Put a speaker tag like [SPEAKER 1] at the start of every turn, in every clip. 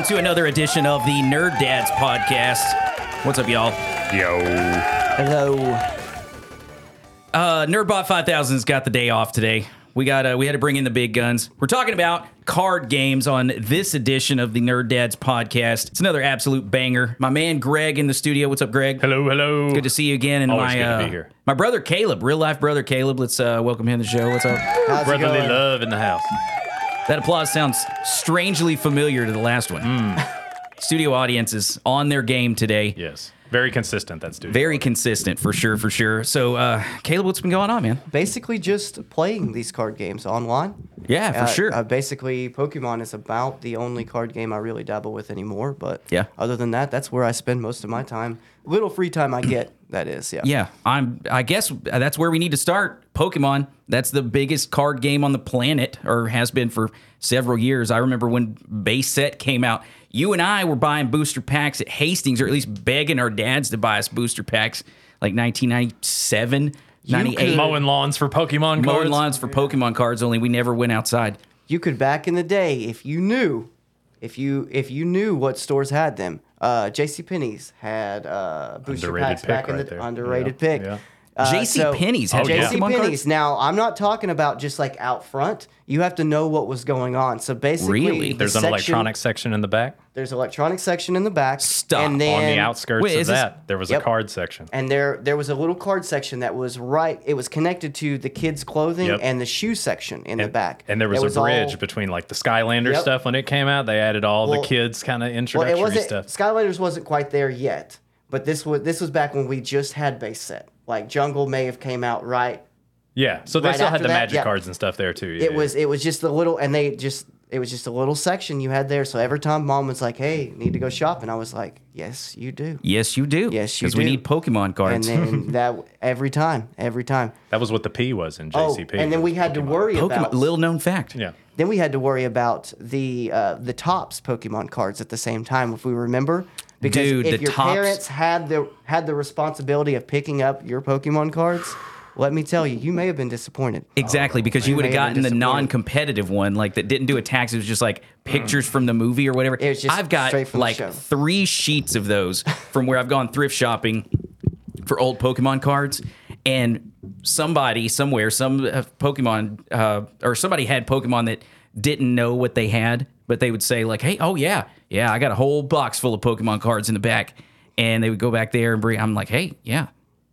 [SPEAKER 1] Welcome to another edition of the Nerd Dads podcast. What's up, y'all?
[SPEAKER 2] Yo.
[SPEAKER 3] Hello.
[SPEAKER 1] Uh, Nerdbot 5000's got the day off today. We got uh, we had to bring in the big guns. We're talking about card games on this edition of the Nerd Dads podcast. It's another absolute banger. My man Greg in the studio. What's up, Greg?
[SPEAKER 2] Hello, hello.
[SPEAKER 1] Good to see you again. And
[SPEAKER 2] Always
[SPEAKER 1] my
[SPEAKER 2] good to
[SPEAKER 1] uh,
[SPEAKER 2] be here.
[SPEAKER 1] my brother Caleb, real life brother Caleb. Let's uh, welcome him to the show. What's up?
[SPEAKER 3] How's it
[SPEAKER 2] Brotherly
[SPEAKER 3] going?
[SPEAKER 2] love in the house.
[SPEAKER 1] That applause sounds strangely familiar to the last one.
[SPEAKER 2] Hmm.
[SPEAKER 1] Studio audience is on their game today.
[SPEAKER 2] Yes. Very consistent, that studio.
[SPEAKER 1] Very consistent for sure, for sure. So, uh, Caleb, what's been going on, man?
[SPEAKER 3] Basically, just playing these card games online.
[SPEAKER 1] Yeah, for
[SPEAKER 3] Uh,
[SPEAKER 1] sure.
[SPEAKER 3] Uh, basically, Pokemon is about the only card game I really dabble with anymore. But
[SPEAKER 1] Yeah.
[SPEAKER 3] other than that, that's where I spend most of my time. Little free time I get, that is. Yeah.
[SPEAKER 1] Yeah, I'm. I guess that's where we need to start. Pokemon. That's the biggest card game on the planet, or has been for several years. I remember when base set came out. You and I were buying booster packs at Hastings, or at least begging our dads to buy us booster packs, like 1997, 98.
[SPEAKER 2] Mowing lawns for Pokemon cards.
[SPEAKER 1] Mowing lawns for Pokemon cards. Only we never went outside.
[SPEAKER 3] You could back in the day if you knew, if you if you knew what stores had them. Uh, J.C. Penney's had uh, booster packs
[SPEAKER 2] pick
[SPEAKER 3] back in the
[SPEAKER 2] there.
[SPEAKER 3] underrated
[SPEAKER 2] Yeah,
[SPEAKER 3] pick.
[SPEAKER 2] yeah.
[SPEAKER 3] Uh,
[SPEAKER 1] J.C.
[SPEAKER 3] so-
[SPEAKER 1] Penney's had
[SPEAKER 2] Oh, yeah.
[SPEAKER 3] J.C.
[SPEAKER 1] Pokemon
[SPEAKER 3] Penney's.
[SPEAKER 1] cards.
[SPEAKER 3] Now, I'm not talking about just like out front. You have to know what was going on. So basically,
[SPEAKER 1] Really?
[SPEAKER 3] the
[SPEAKER 2] There's an electronic section in the back.
[SPEAKER 3] There's an electronic section in the back.
[SPEAKER 1] Stop.
[SPEAKER 3] And then
[SPEAKER 2] On the outskirts
[SPEAKER 1] Wait,
[SPEAKER 2] of
[SPEAKER 1] is this-
[SPEAKER 2] that, there was
[SPEAKER 3] Yep.
[SPEAKER 2] a card section.
[SPEAKER 3] And there there was a little card section that was right. It was connected to the kids' clothing
[SPEAKER 2] Yep.
[SPEAKER 3] and the shoe section in the back.
[SPEAKER 2] and there was,
[SPEAKER 3] It
[SPEAKER 2] a bridge
[SPEAKER 3] all-
[SPEAKER 2] between like the Skylander
[SPEAKER 3] Yep.
[SPEAKER 2] stuff when it came out. They added all
[SPEAKER 3] Well-
[SPEAKER 2] the kids kind of
[SPEAKER 3] well,
[SPEAKER 2] introductory
[SPEAKER 3] it wasn't.
[SPEAKER 2] stuff.
[SPEAKER 3] Skylanders wasn't quite there yet, but this was this was back when we just had base set. Like Jungle may have came out right
[SPEAKER 2] Yeah. So they
[SPEAKER 3] Right
[SPEAKER 2] still had the
[SPEAKER 3] that,
[SPEAKER 2] magic
[SPEAKER 3] yeah.
[SPEAKER 2] cards and stuff there too. Yeah,
[SPEAKER 3] it
[SPEAKER 2] yeah.
[SPEAKER 3] was it was just a little and they just it was just a little section you had there so every time mom was like hey need to go shopping i was like yes you do
[SPEAKER 1] Yes, you do.
[SPEAKER 3] Yes, you
[SPEAKER 1] Because we need Pokemon cards.
[SPEAKER 3] and then that every time every time
[SPEAKER 2] That was what the P was in JCP.
[SPEAKER 3] oh
[SPEAKER 2] JCP.
[SPEAKER 3] and then we
[SPEAKER 2] was
[SPEAKER 3] had to worry
[SPEAKER 1] Pokemon.
[SPEAKER 3] about
[SPEAKER 1] Little known fact.
[SPEAKER 2] Yeah.
[SPEAKER 3] then we had to worry about the uh, the Topps pokemon cards at the same time if we remember because
[SPEAKER 1] Dude,
[SPEAKER 3] if
[SPEAKER 1] the
[SPEAKER 3] your
[SPEAKER 1] Topps-
[SPEAKER 3] parents had the had the responsibility of picking up your pokemon cards let me tell you you may have been disappointed
[SPEAKER 1] Exactly, because you would have gotten the non-competitive one, like that didn't do attacks. It was just like pictures from the movie or whatever.
[SPEAKER 3] It was just
[SPEAKER 1] I've got like three sheets of those from where I've gone thrift shopping for old Pokemon cards, and somebody somewhere, some uh, Pokemon uh, or somebody had Pokemon that didn't know what they had, but they would say like, "Hey, oh yeah, yeah, I got a whole box full of Pokemon cards in the back," and they would go back there and bring. I'm like, "Hey, yeah,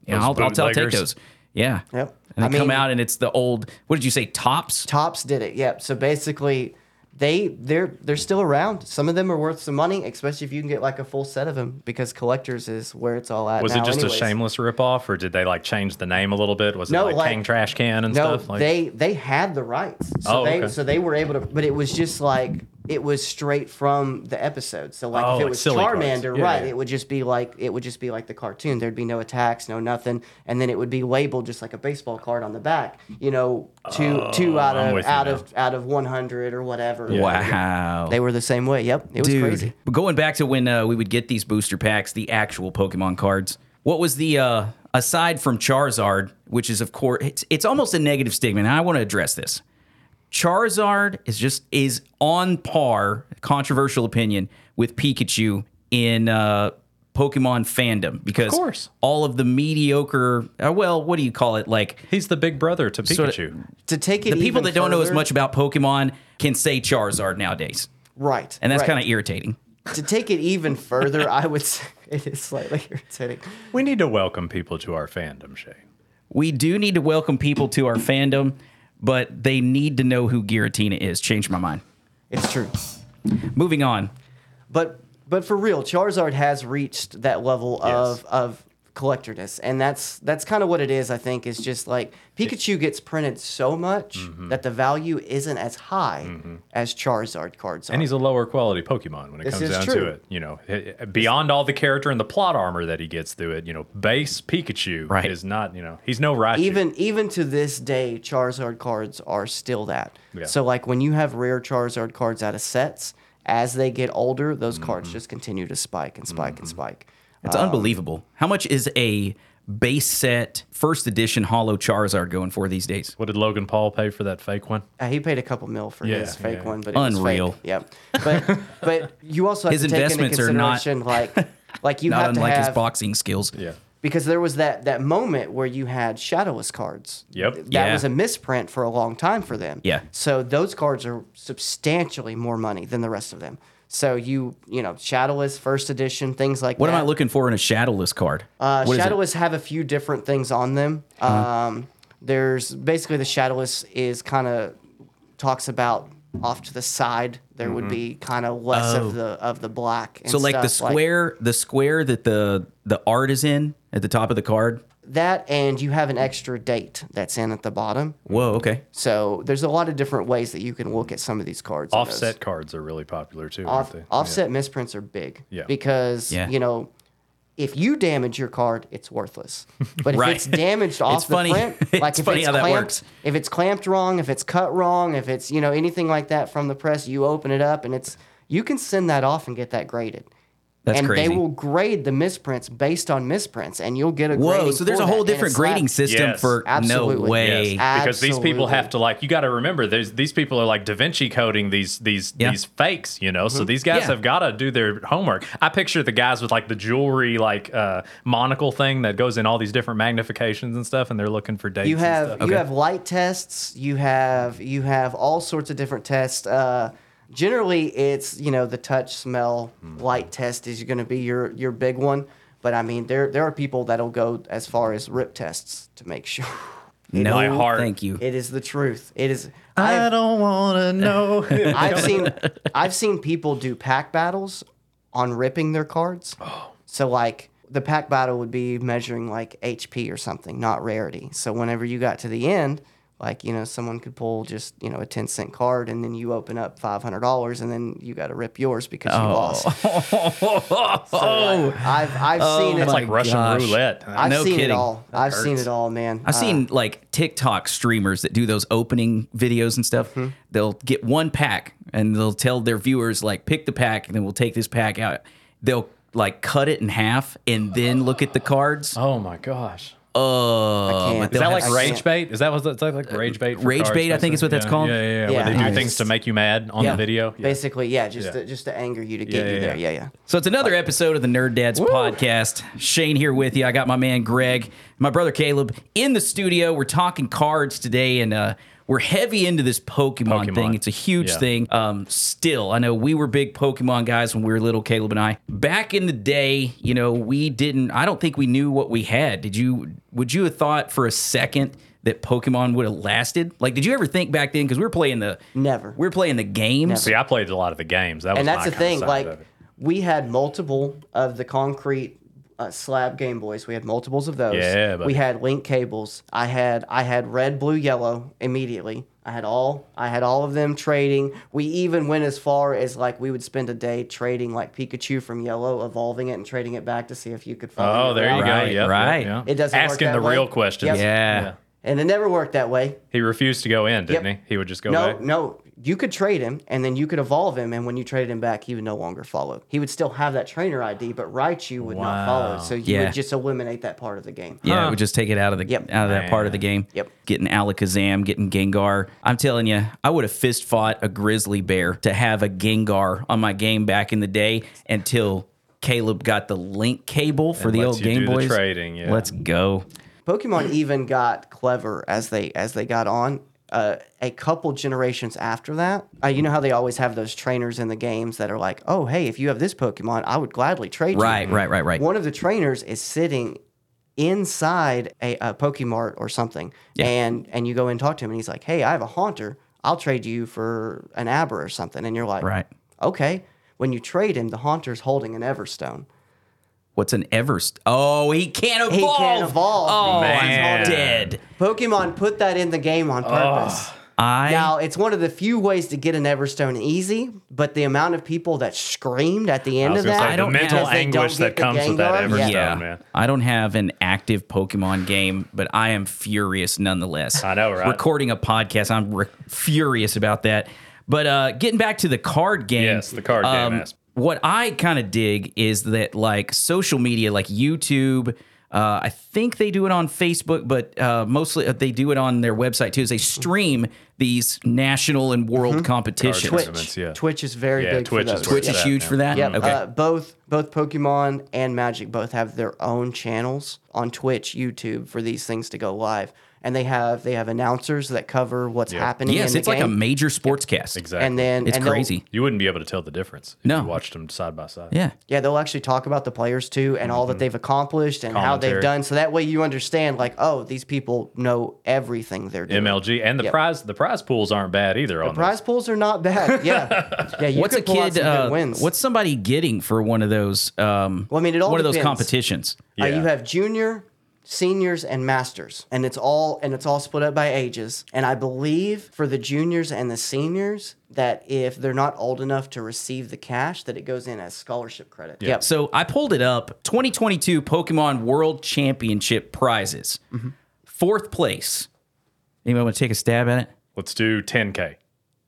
[SPEAKER 1] yeah,
[SPEAKER 2] Those
[SPEAKER 1] I'll, I'll, tell, I'll take those." Yeah.
[SPEAKER 3] Yep.
[SPEAKER 1] And they
[SPEAKER 3] I
[SPEAKER 1] come
[SPEAKER 3] mean-
[SPEAKER 1] out and it's the old. What did you say? Topps.
[SPEAKER 3] Topps did it. Yep. So basically, they they're they're still around. Some of them are worth some money, especially if you can get like a full set of them, because collectors is where it's all at.
[SPEAKER 2] Was
[SPEAKER 3] now
[SPEAKER 2] it just
[SPEAKER 3] anyways.
[SPEAKER 2] a shameless ripoff, or did they like change the name a little bit? Was it
[SPEAKER 3] No,
[SPEAKER 2] like,
[SPEAKER 3] like-
[SPEAKER 2] King Trash Can and
[SPEAKER 3] No,
[SPEAKER 2] stuff? Like,
[SPEAKER 3] they they had the rights. So
[SPEAKER 2] Oh,
[SPEAKER 3] they
[SPEAKER 2] okay.
[SPEAKER 3] so they were able to, but it was just like it was straight from the episode. So like
[SPEAKER 2] Oh,
[SPEAKER 3] if it was. Charmander,
[SPEAKER 2] Yeah,
[SPEAKER 3] right?
[SPEAKER 2] yeah.
[SPEAKER 3] It would just be like it would just be like the cartoon. There'd be no attacks, no nothing, and then it would be labeled just like a baseball card on the back. You know, two two out
[SPEAKER 2] Oh,
[SPEAKER 3] of out of out of one hundred or whatever.
[SPEAKER 1] Wow.
[SPEAKER 3] They were the same way. Yep, it was
[SPEAKER 1] Dude,
[SPEAKER 3] crazy.
[SPEAKER 1] But going back to when uh, we would get these booster packs, the actual Pokemon cards. What was the uh, aside from Charizard, which is of course it's, it's almost a negative stigma, and I want to address this. Charizard is just is on par, controversial opinion, with Pikachu in uh, Pokemon fandom because of
[SPEAKER 2] course.
[SPEAKER 1] all of the mediocre, uh, well, what do you call it? Like
[SPEAKER 2] he's the big brother to
[SPEAKER 1] Sorta-
[SPEAKER 2] Pikachu.
[SPEAKER 3] To take it,
[SPEAKER 1] the people
[SPEAKER 3] even
[SPEAKER 1] that don't know as
[SPEAKER 3] further-
[SPEAKER 1] much about Pokemon can say Charizard nowadays,
[SPEAKER 3] right?
[SPEAKER 1] and that's
[SPEAKER 3] right.
[SPEAKER 1] kind of irritating.
[SPEAKER 3] to take it even further. I would say it is slightly irritating.
[SPEAKER 2] we need to welcome people to our fandom, Shay.
[SPEAKER 1] we do need to welcome people to our fandom, but they need to know who Giratina is. Change my mind.
[SPEAKER 3] It's true.
[SPEAKER 1] Moving on.
[SPEAKER 3] But but for real, Charizard has reached that level
[SPEAKER 2] Yes.
[SPEAKER 3] of of collectorness, and that's that's kind of what it is. I think is just like Pikachu gets printed so much
[SPEAKER 2] Mm-hmm.
[SPEAKER 3] that the value isn't as high as Charizard cards are.
[SPEAKER 2] And he's a lower quality Pokemon when it
[SPEAKER 3] This
[SPEAKER 2] comes down
[SPEAKER 3] true.
[SPEAKER 2] to it. You know, h- h- beyond all the character and the plot armor that he gets through it, you know, base Pikachu
[SPEAKER 1] Right.
[SPEAKER 2] is not, you know, he's no Raichu.
[SPEAKER 3] even even to this day, Charizard cards are still that.
[SPEAKER 2] Yeah.
[SPEAKER 3] So like when you have rare Charizard cards out of sets, as they get older, those
[SPEAKER 2] Mm-hmm.
[SPEAKER 3] cards just continue to spike and spike and spike.
[SPEAKER 1] It's
[SPEAKER 3] Um,
[SPEAKER 1] unbelievable. How much is a base set first edition Holo Charizard going for these days?
[SPEAKER 2] What did Logan Paul pay for that fake one?
[SPEAKER 3] Uh, he paid a couple mil for
[SPEAKER 2] Yeah,
[SPEAKER 3] his fake
[SPEAKER 2] yeah.
[SPEAKER 3] one, but
[SPEAKER 1] Unreal.
[SPEAKER 3] Was fake. Yep. But but you also have
[SPEAKER 1] His
[SPEAKER 3] to take into
[SPEAKER 1] investments are not-
[SPEAKER 3] like like you
[SPEAKER 1] Not
[SPEAKER 3] have to
[SPEAKER 1] unlike his boxing skills.
[SPEAKER 2] Yeah.
[SPEAKER 3] because there was that that moment where you had shadowless cards.
[SPEAKER 2] Yep.
[SPEAKER 3] That
[SPEAKER 1] Yeah.
[SPEAKER 3] was a misprint for a long time for them.
[SPEAKER 1] Yeah.
[SPEAKER 3] So those cards are substantially more money than the rest of them. So you you know shadowless first edition things like
[SPEAKER 1] What
[SPEAKER 3] that.
[SPEAKER 1] am I looking for in a shadowless card?
[SPEAKER 3] Uh,
[SPEAKER 1] What
[SPEAKER 3] shadowless have a few different things on them. Um, there's basically the shadowless is kind of talks about off to the side. There would be kind of less of the of the black. And
[SPEAKER 1] Mm-hmm. Oh. So like the square, the square that the the art is in at the top of the card.
[SPEAKER 3] That, and you have an extra date that's in at the bottom.
[SPEAKER 1] Whoa, okay.
[SPEAKER 3] So there's a lot of different ways that you can look at some of these cards.
[SPEAKER 2] Offset cards are really popular too,
[SPEAKER 3] Off,
[SPEAKER 2] aren't they?
[SPEAKER 3] offset misprints are big.
[SPEAKER 2] Yeah.
[SPEAKER 3] Because
[SPEAKER 1] Yeah.
[SPEAKER 3] you know, if you damage your card, it's worthless. But if
[SPEAKER 1] Right.
[SPEAKER 3] it's damaged off
[SPEAKER 1] It's
[SPEAKER 3] the
[SPEAKER 1] funny.
[SPEAKER 3] print,
[SPEAKER 1] It's
[SPEAKER 3] like if
[SPEAKER 1] funny
[SPEAKER 3] it's
[SPEAKER 1] how that
[SPEAKER 3] clamped,
[SPEAKER 1] works.
[SPEAKER 3] if it's clamped wrong, if it's cut wrong, if it's you know anything like that from the press, you open it up and it's you can send that off and get that graded.
[SPEAKER 1] That's
[SPEAKER 3] and
[SPEAKER 1] crazy.
[SPEAKER 3] they will grade the misprints based on misprints, and you'll get a
[SPEAKER 1] Whoa,
[SPEAKER 3] grading
[SPEAKER 1] so there's
[SPEAKER 3] for
[SPEAKER 1] a whole
[SPEAKER 3] that,
[SPEAKER 1] different
[SPEAKER 3] it's not-
[SPEAKER 1] grading system
[SPEAKER 2] Yes.
[SPEAKER 1] for
[SPEAKER 3] Absolutely.
[SPEAKER 1] no way.
[SPEAKER 2] Yes, because these people have to like you got to remember there's these people are like Da Vinci coding these these
[SPEAKER 1] Yeah.
[SPEAKER 2] these fakes, you know. So these guys
[SPEAKER 1] Yeah.
[SPEAKER 2] have got to do their homework. I picture the guys with like the jewelry like uh monocle thing that goes in all these different magnifications and stuff and they're looking for dates
[SPEAKER 3] you
[SPEAKER 2] and
[SPEAKER 3] have
[SPEAKER 2] stuff.
[SPEAKER 3] you
[SPEAKER 1] Okay.
[SPEAKER 3] have light tests you have you have all sorts of different tests uh, generally it's you know the touch smell
[SPEAKER 2] Hmm.
[SPEAKER 3] light test is going to be your your big one but i mean there there are people that'll go as far as rip tests to make sure
[SPEAKER 1] no,
[SPEAKER 2] My heart.
[SPEAKER 1] thank you.
[SPEAKER 3] it is the truth it is
[SPEAKER 2] I
[SPEAKER 3] I've,
[SPEAKER 2] don't want to know.
[SPEAKER 3] I've seen I've seen people do pack battles on ripping their cards.
[SPEAKER 2] Oh.
[SPEAKER 3] So like the pack battle would be measuring like HP or something, not rarity. So whenever you got to the end, like you know, someone could pull just you know a ten cent card, and then you open up five hundred dollars, and then you got to rip yours because you lost. So, like, I've I've seen it.
[SPEAKER 2] It's like Russian
[SPEAKER 1] gosh.
[SPEAKER 2] roulette.
[SPEAKER 3] I've
[SPEAKER 1] no
[SPEAKER 3] seen
[SPEAKER 1] kidding.
[SPEAKER 3] it all. I've seen it all, man.
[SPEAKER 1] I've
[SPEAKER 3] Uh,
[SPEAKER 1] seen like TikTok streamers that do those opening videos and stuff.
[SPEAKER 3] Mm-hmm.
[SPEAKER 1] They'll get one pack and they'll tell their viewers like pick the pack and then we'll take this pack out. They'll like cut it in half and then look at the cards.
[SPEAKER 2] Oh my gosh.
[SPEAKER 1] Oh,
[SPEAKER 3] can't.
[SPEAKER 2] Is that like rage bait? Is that what that's like, like rage bait? for
[SPEAKER 1] Rage
[SPEAKER 2] cards,
[SPEAKER 1] bait, I think is what that's
[SPEAKER 2] Yeah,
[SPEAKER 1] called.
[SPEAKER 2] Yeah, yeah, yeah.
[SPEAKER 3] Yeah.
[SPEAKER 2] Where they do
[SPEAKER 3] Yeah.
[SPEAKER 2] things to make you mad on
[SPEAKER 1] Yeah.
[SPEAKER 2] the video. Yeah.
[SPEAKER 3] basically, yeah, just
[SPEAKER 2] Yeah.
[SPEAKER 3] To, just to anger you to get
[SPEAKER 2] Yeah,
[SPEAKER 3] you
[SPEAKER 2] yeah,
[SPEAKER 3] there.
[SPEAKER 2] yeah.
[SPEAKER 3] Yeah, yeah.
[SPEAKER 1] So it's another episode of the Nerd Dads podcast. Shane here with you. I got my man Greg, my brother Caleb in the studio. We're talking cards today, and uh, we're heavy into this Pokemon,
[SPEAKER 2] Pokemon.
[SPEAKER 1] thing. It's a huge
[SPEAKER 2] Yeah.
[SPEAKER 1] thing. Um, still, I know we were big Pokemon guys when we were little, Caleb and I. Back in the day, you know, we didn't. I don't think we knew what we had. Did you? Would you have thought for a second? That Pokemon would have lasted. Like, did you ever think back then? Because we were playing the
[SPEAKER 3] Never.
[SPEAKER 1] We were playing the games.
[SPEAKER 2] See, I played a lot of the games. That was
[SPEAKER 3] and that's
[SPEAKER 2] my
[SPEAKER 3] the thing like we had multiple of the concrete uh, slab game boys we had multiples of those
[SPEAKER 2] Yeah, buddy.
[SPEAKER 3] we had link cables i had i had red blue yellow immediately i had all i had all of them trading we even went as far as like we would spend a day trading like pikachu from yellow evolving it and trading it back to see if you could follow
[SPEAKER 2] Oh,
[SPEAKER 3] it
[SPEAKER 2] there you
[SPEAKER 3] around.
[SPEAKER 2] go.
[SPEAKER 1] Right,
[SPEAKER 2] Yep,
[SPEAKER 1] right.
[SPEAKER 2] Yep, yep.
[SPEAKER 3] It doesn't work
[SPEAKER 2] Asking
[SPEAKER 3] that
[SPEAKER 2] the
[SPEAKER 3] way.
[SPEAKER 2] real questions.
[SPEAKER 3] Yep.
[SPEAKER 1] yeah.
[SPEAKER 3] and it never worked that way
[SPEAKER 2] He refused to go in, didn't
[SPEAKER 3] Yep.
[SPEAKER 2] he? He would just go
[SPEAKER 3] no,
[SPEAKER 2] back.
[SPEAKER 3] no. You could trade him, and then you could evolve him, and when you traded him back, he would no longer follow. He would still have that trainer ID, but Raichu would not follow. So you
[SPEAKER 1] Yeah.
[SPEAKER 3] would just eliminate that part of the game.
[SPEAKER 1] Yeah,
[SPEAKER 2] Huh.
[SPEAKER 1] it would just take it out of the
[SPEAKER 3] Yep.
[SPEAKER 1] out of that part of the game.
[SPEAKER 3] Yep.
[SPEAKER 1] Getting Alakazam, getting Gengar. I'm telling you, I would have fist fought a grizzly bear to have a Gengar on my game back in the day until Caleb got the link cable for
[SPEAKER 2] And
[SPEAKER 1] the
[SPEAKER 2] lets
[SPEAKER 1] old
[SPEAKER 2] you
[SPEAKER 1] Game
[SPEAKER 2] do the
[SPEAKER 1] Boys.
[SPEAKER 2] trading, yeah.
[SPEAKER 1] Let's go.
[SPEAKER 3] Pokemon even got clever as they as they got on. Uh, a couple generations after that, uh, you know how they always have those trainers in the games that are like, "Oh, hey, if you have this Pokemon, I would gladly trade you."
[SPEAKER 1] Right, right, right, right.
[SPEAKER 3] One of the trainers is sitting inside a, a Pokemart or something, and and you go in and talk to him, and he's like, "Hey, I have a Haunter. I'll trade you for an Aber or something." And you're like,
[SPEAKER 1] Right.
[SPEAKER 3] okay." When you trade him, the Haunter's holding an Everstone.
[SPEAKER 1] What's an Everst? Oh, he can't evolve.
[SPEAKER 3] He
[SPEAKER 1] evolve.
[SPEAKER 3] can't evolve.
[SPEAKER 1] Oh,
[SPEAKER 2] Man.
[SPEAKER 1] I'm dead.
[SPEAKER 3] Pokemon put that in the game on purpose.
[SPEAKER 1] I
[SPEAKER 3] Now, it's one of the few ways to get an Everstone easy, but the amount of people that screamed at the end of that,
[SPEAKER 2] say,
[SPEAKER 1] I don't
[SPEAKER 2] mental
[SPEAKER 1] have-
[SPEAKER 3] because they don't
[SPEAKER 2] anguish
[SPEAKER 3] get
[SPEAKER 2] that
[SPEAKER 3] the
[SPEAKER 2] comes with that Everstone,
[SPEAKER 3] yeah.
[SPEAKER 2] man.
[SPEAKER 1] I don't have an active Pokemon game, but I am furious nonetheless.
[SPEAKER 2] I know, right?
[SPEAKER 1] Recording a podcast, I'm re- furious about that. But uh, getting back to the card game,
[SPEAKER 2] Yes, the card game
[SPEAKER 1] um,
[SPEAKER 2] aspect.
[SPEAKER 1] What I kind of dig is that like social media, like YouTube, Uh, I think they do it on Facebook, but uh, mostly uh, they do it on their website too. Is they stream these national and world competitions.
[SPEAKER 2] Twitch.
[SPEAKER 3] Twitch.
[SPEAKER 2] yeah.
[SPEAKER 3] Twitch is very
[SPEAKER 2] Yeah,
[SPEAKER 3] big
[SPEAKER 2] Twitch
[SPEAKER 3] for
[SPEAKER 2] is
[SPEAKER 3] those.
[SPEAKER 2] where
[SPEAKER 1] Twitch
[SPEAKER 2] it's
[SPEAKER 1] is huge
[SPEAKER 2] now.
[SPEAKER 1] for that.
[SPEAKER 3] Yep.
[SPEAKER 1] Okay.
[SPEAKER 3] Uh, both both Pokemon and Magic both have their own channels on Twitch, YouTube for these things to go live, and they have they have announcers that cover what's happening.
[SPEAKER 1] yes,
[SPEAKER 3] in the
[SPEAKER 1] it's like a
[SPEAKER 3] game.
[SPEAKER 1] major sportscast.
[SPEAKER 2] Exactly.
[SPEAKER 3] and then
[SPEAKER 1] It's
[SPEAKER 3] and
[SPEAKER 1] crazy.
[SPEAKER 2] you wouldn't be able to tell the difference if
[SPEAKER 1] No.
[SPEAKER 2] you watched them side by side.
[SPEAKER 1] Yeah.
[SPEAKER 3] Yeah, they'll actually talk about the players too and all that they've accomplished and how they've done. So that way you understand, like, oh, these people know everything they're doing.
[SPEAKER 2] MLG and the
[SPEAKER 3] Yep.
[SPEAKER 2] prize the prize pools aren't bad either on
[SPEAKER 3] Prize pools are not bad. Yeah, yeah. You
[SPEAKER 1] What's a
[SPEAKER 3] could pull out
[SPEAKER 1] kid?
[SPEAKER 3] some good
[SPEAKER 1] Uh,
[SPEAKER 3] wins.
[SPEAKER 1] what's somebody getting for one of those? Um,
[SPEAKER 3] Well, I mean, it all
[SPEAKER 1] one of those
[SPEAKER 3] depends.
[SPEAKER 1] competitions.
[SPEAKER 3] Uh, you have junior, seniors, and masters, and it's all and it's all split up by ages. And I believe for the juniors and the seniors that if they're not old enough to receive the cash, that it goes in as scholarship credit. Yep.
[SPEAKER 1] So I pulled it up. 2022 Pokemon World Championship prizes.
[SPEAKER 3] Mm-hmm.
[SPEAKER 1] Fourth place. Anyone want to take a stab at it?
[SPEAKER 2] Let's do 10k.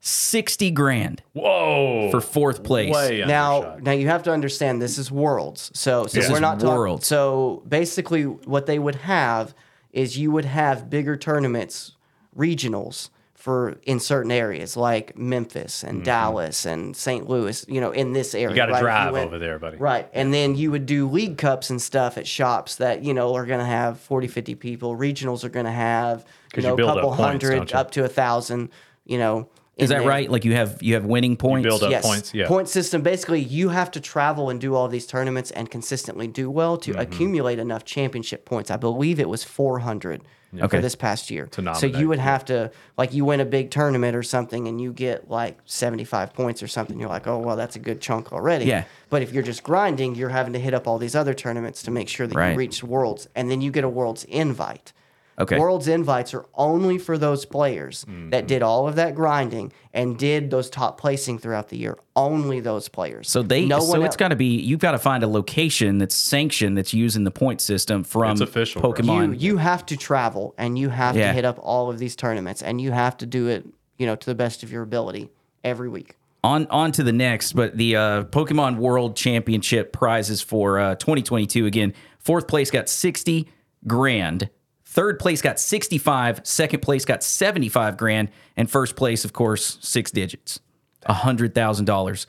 [SPEAKER 1] 60 grand
[SPEAKER 2] Whoa.
[SPEAKER 1] for fourth place.
[SPEAKER 2] way
[SPEAKER 3] Now,
[SPEAKER 2] undershot.
[SPEAKER 3] now you have to understand this is worlds. So, so
[SPEAKER 2] This
[SPEAKER 3] we're
[SPEAKER 1] is
[SPEAKER 3] not talking.
[SPEAKER 1] worlds.
[SPEAKER 3] So basically, what they would have is you would have bigger tournaments, regionals for in certain areas like Memphis and Dallas and St. Louis. You know, in this area,
[SPEAKER 2] Mm-hmm. You got to
[SPEAKER 3] right?
[SPEAKER 2] Drive
[SPEAKER 3] went-
[SPEAKER 2] over there, buddy.
[SPEAKER 3] Right. And then you would do league cups and stuff at shops that, you know, are going to have 40, 50 people. Regionals are going to have, you know, a
[SPEAKER 2] build up
[SPEAKER 3] couple
[SPEAKER 2] points,
[SPEAKER 3] hundred up to a thousand, you know.
[SPEAKER 1] Is that
[SPEAKER 3] there.
[SPEAKER 1] right? Like you have you have winning points.
[SPEAKER 2] build up
[SPEAKER 3] Yes.
[SPEAKER 2] points, yeah.
[SPEAKER 3] Point system. Basically, you have to travel and do all these tournaments and consistently do well to
[SPEAKER 2] Mm-hmm.
[SPEAKER 3] accumulate enough championship points. I believe it was 400
[SPEAKER 1] Okay.
[SPEAKER 3] for this past year. so you would have to, like, you win a big tournament or something and you get like 75 points or something. You're like, oh, well, that's a good chunk already.
[SPEAKER 1] Yeah.
[SPEAKER 3] But if you're just grinding, you're having to hit up all these other tournaments to make sure that
[SPEAKER 1] Right.
[SPEAKER 3] you reach Worlds. And then you get a Worlds invite.
[SPEAKER 1] Okay.
[SPEAKER 3] Worlds invites are only for those players
[SPEAKER 2] Mm-hmm.
[SPEAKER 3] that did all of that grinding and did those top placing throughout the year. Only those players.
[SPEAKER 1] So they
[SPEAKER 3] no
[SPEAKER 1] so it's got to be you've got to find a location that's sanctioned that's using the point system from
[SPEAKER 2] It's official.
[SPEAKER 1] Pokemon.
[SPEAKER 3] you you have to travel and you have
[SPEAKER 1] Yeah.
[SPEAKER 3] to hit up all of these tournaments and you have to do it, you know, to the best of your ability every week.
[SPEAKER 1] on on to the next, but the uh, Pokemon World Championship prizes for uh, 2022 again. Fourth place got 60 grand. Third place got 65, second place got 75 grand, and first place, of course, six digits, a hundred thousand dollars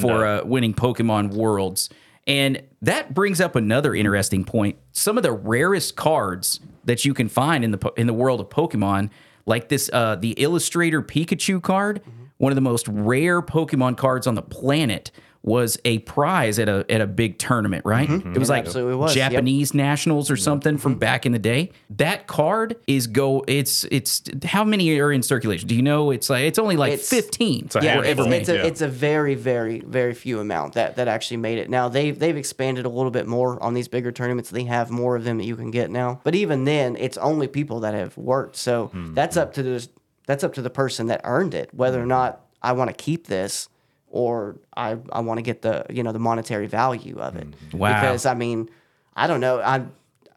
[SPEAKER 1] for uh, winning Pokemon Worlds. And that brings up another interesting point. Some of the rarest cards that you can find in the in the world of Pokemon, like this, uh, the Illustrator Pikachu card, one of the most rare Pokemon cards on the planet, was a prize at a at a big tournament. Right? It was like
[SPEAKER 3] absolutely was, yep.
[SPEAKER 1] Japanese nationals or something from back in the day. That card is go. It's it's how many are in circulation? Do you know? It's like it's only like
[SPEAKER 3] It's-
[SPEAKER 1] fifteen.
[SPEAKER 2] a
[SPEAKER 3] Yeah,
[SPEAKER 1] ever
[SPEAKER 3] it's, it's a
[SPEAKER 2] yeah.
[SPEAKER 3] it's a very very very few amount that that actually made it. Now they've they've expanded a little bit more on these bigger tournaments. They have more of them that you can get now. But even then, it's only people that have worked. So
[SPEAKER 2] Hmm.
[SPEAKER 3] that's up to the that's up to the person that earned it, whether or
[SPEAKER 2] Hmm.
[SPEAKER 3] not I want to keep this or I I want to get the you know the monetary value of it. Mm-hmm.
[SPEAKER 1] Wow.
[SPEAKER 3] Because I mean, I don't know. I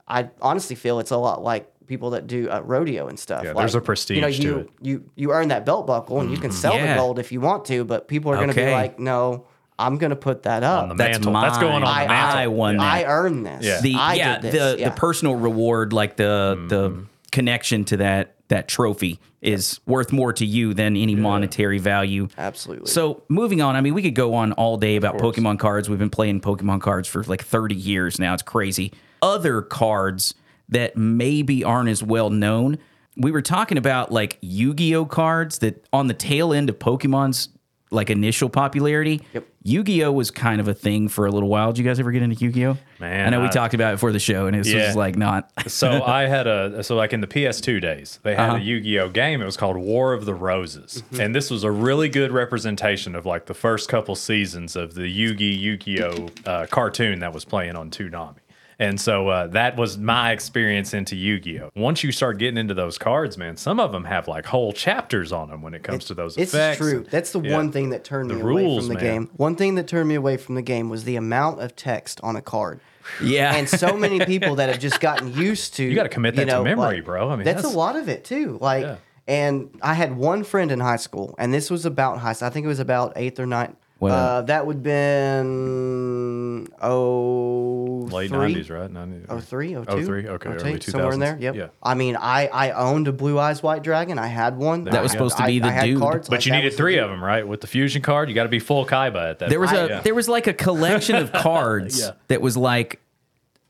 [SPEAKER 3] I honestly feel it's a lot like people that do uh, rodeo and stuff.
[SPEAKER 2] Yeah, there's
[SPEAKER 3] Like,
[SPEAKER 2] a prestige
[SPEAKER 3] You know,
[SPEAKER 2] to
[SPEAKER 3] you
[SPEAKER 2] it.
[SPEAKER 3] you you earn that belt buckle and you can mm-hmm. sell
[SPEAKER 1] Yeah.
[SPEAKER 3] the gold if you want to, but people are going to
[SPEAKER 1] Okay.
[SPEAKER 3] be like, no, I'm going to put that up.
[SPEAKER 2] on the
[SPEAKER 1] That's
[SPEAKER 2] mantle. That's going on
[SPEAKER 1] mine.
[SPEAKER 2] the mantle.
[SPEAKER 1] I won that.
[SPEAKER 3] I earned this.
[SPEAKER 2] Yeah.
[SPEAKER 1] the
[SPEAKER 3] I
[SPEAKER 1] yeah
[SPEAKER 3] did
[SPEAKER 1] the
[SPEAKER 3] yeah.
[SPEAKER 1] the personal reward like the the mm-hmm. connection to that that trophy is worth more to you than any monetary value.
[SPEAKER 3] Absolutely.
[SPEAKER 1] so moving on i mean we could go on all day about pokemon cards. We've been playing pokemon cards for like 30 years now. It's crazy. Other cards that maybe aren't as well known we were talking about like yu-gi-oh cards that on the tail end of pokemon's like initial popularity
[SPEAKER 3] Yep.
[SPEAKER 1] Yu-Gi-Oh was kind of a thing for a little while. Did you guys ever get into Yu-Gi-Oh?
[SPEAKER 2] Man,
[SPEAKER 1] I know we talked about it before the show, and it was
[SPEAKER 2] Yeah.
[SPEAKER 1] just like not.
[SPEAKER 2] so I had a so like in the PS2 days, they had a Yu-Gi-Oh game. It was called War of the Roses, and this was a really good representation of like the first couple seasons of the Yu-Gi Yu-Gi-Oh uh, cartoon that was playing on Toonami. And so uh, that was my experience into Yu-Gi-Oh. Once you start getting into those cards, man, some of them have like whole chapters on them when it comes to those
[SPEAKER 3] It's
[SPEAKER 2] effects.
[SPEAKER 3] It's true.
[SPEAKER 2] and-
[SPEAKER 3] That's the
[SPEAKER 2] yeah.
[SPEAKER 3] one thing that turned me away
[SPEAKER 2] rules,
[SPEAKER 3] from the
[SPEAKER 2] man.
[SPEAKER 3] game. One thing that turned me away from the game was the amount of text on a card.
[SPEAKER 1] Yeah,
[SPEAKER 3] and so many people that have just gotten used to. You
[SPEAKER 2] gotta commit that to memory, bro. I mean,
[SPEAKER 3] that's,
[SPEAKER 2] that's-
[SPEAKER 3] a lot of it too. Like,
[SPEAKER 2] Yeah.
[SPEAKER 3] and I had one friend in high school, and this was about high. school. I think it was about eighth or ninth.
[SPEAKER 1] Well,
[SPEAKER 3] Uh, that would been oh
[SPEAKER 2] Late
[SPEAKER 3] three?
[SPEAKER 2] 90s, right? 90,
[SPEAKER 3] Oh three, oh two,
[SPEAKER 2] 03, okay,
[SPEAKER 3] oh
[SPEAKER 2] early
[SPEAKER 3] two, somewhere in there.
[SPEAKER 2] 2000s.
[SPEAKER 3] Yep.
[SPEAKER 2] Yeah.
[SPEAKER 3] I mean, I I owned a Blue Eyes White Dragon. I had one.
[SPEAKER 1] That was
[SPEAKER 3] I-
[SPEAKER 1] supposed to
[SPEAKER 3] I-
[SPEAKER 1] be the
[SPEAKER 3] I
[SPEAKER 1] dude.
[SPEAKER 3] Cards,
[SPEAKER 2] But
[SPEAKER 3] like,
[SPEAKER 2] you needed
[SPEAKER 3] was the
[SPEAKER 2] three of them, right? With the fusion card, you got to be full Kaiba at that.
[SPEAKER 1] there was
[SPEAKER 2] point.
[SPEAKER 1] a
[SPEAKER 2] Yeah.
[SPEAKER 1] there was like a collection of cards
[SPEAKER 2] Yeah.
[SPEAKER 1] that was like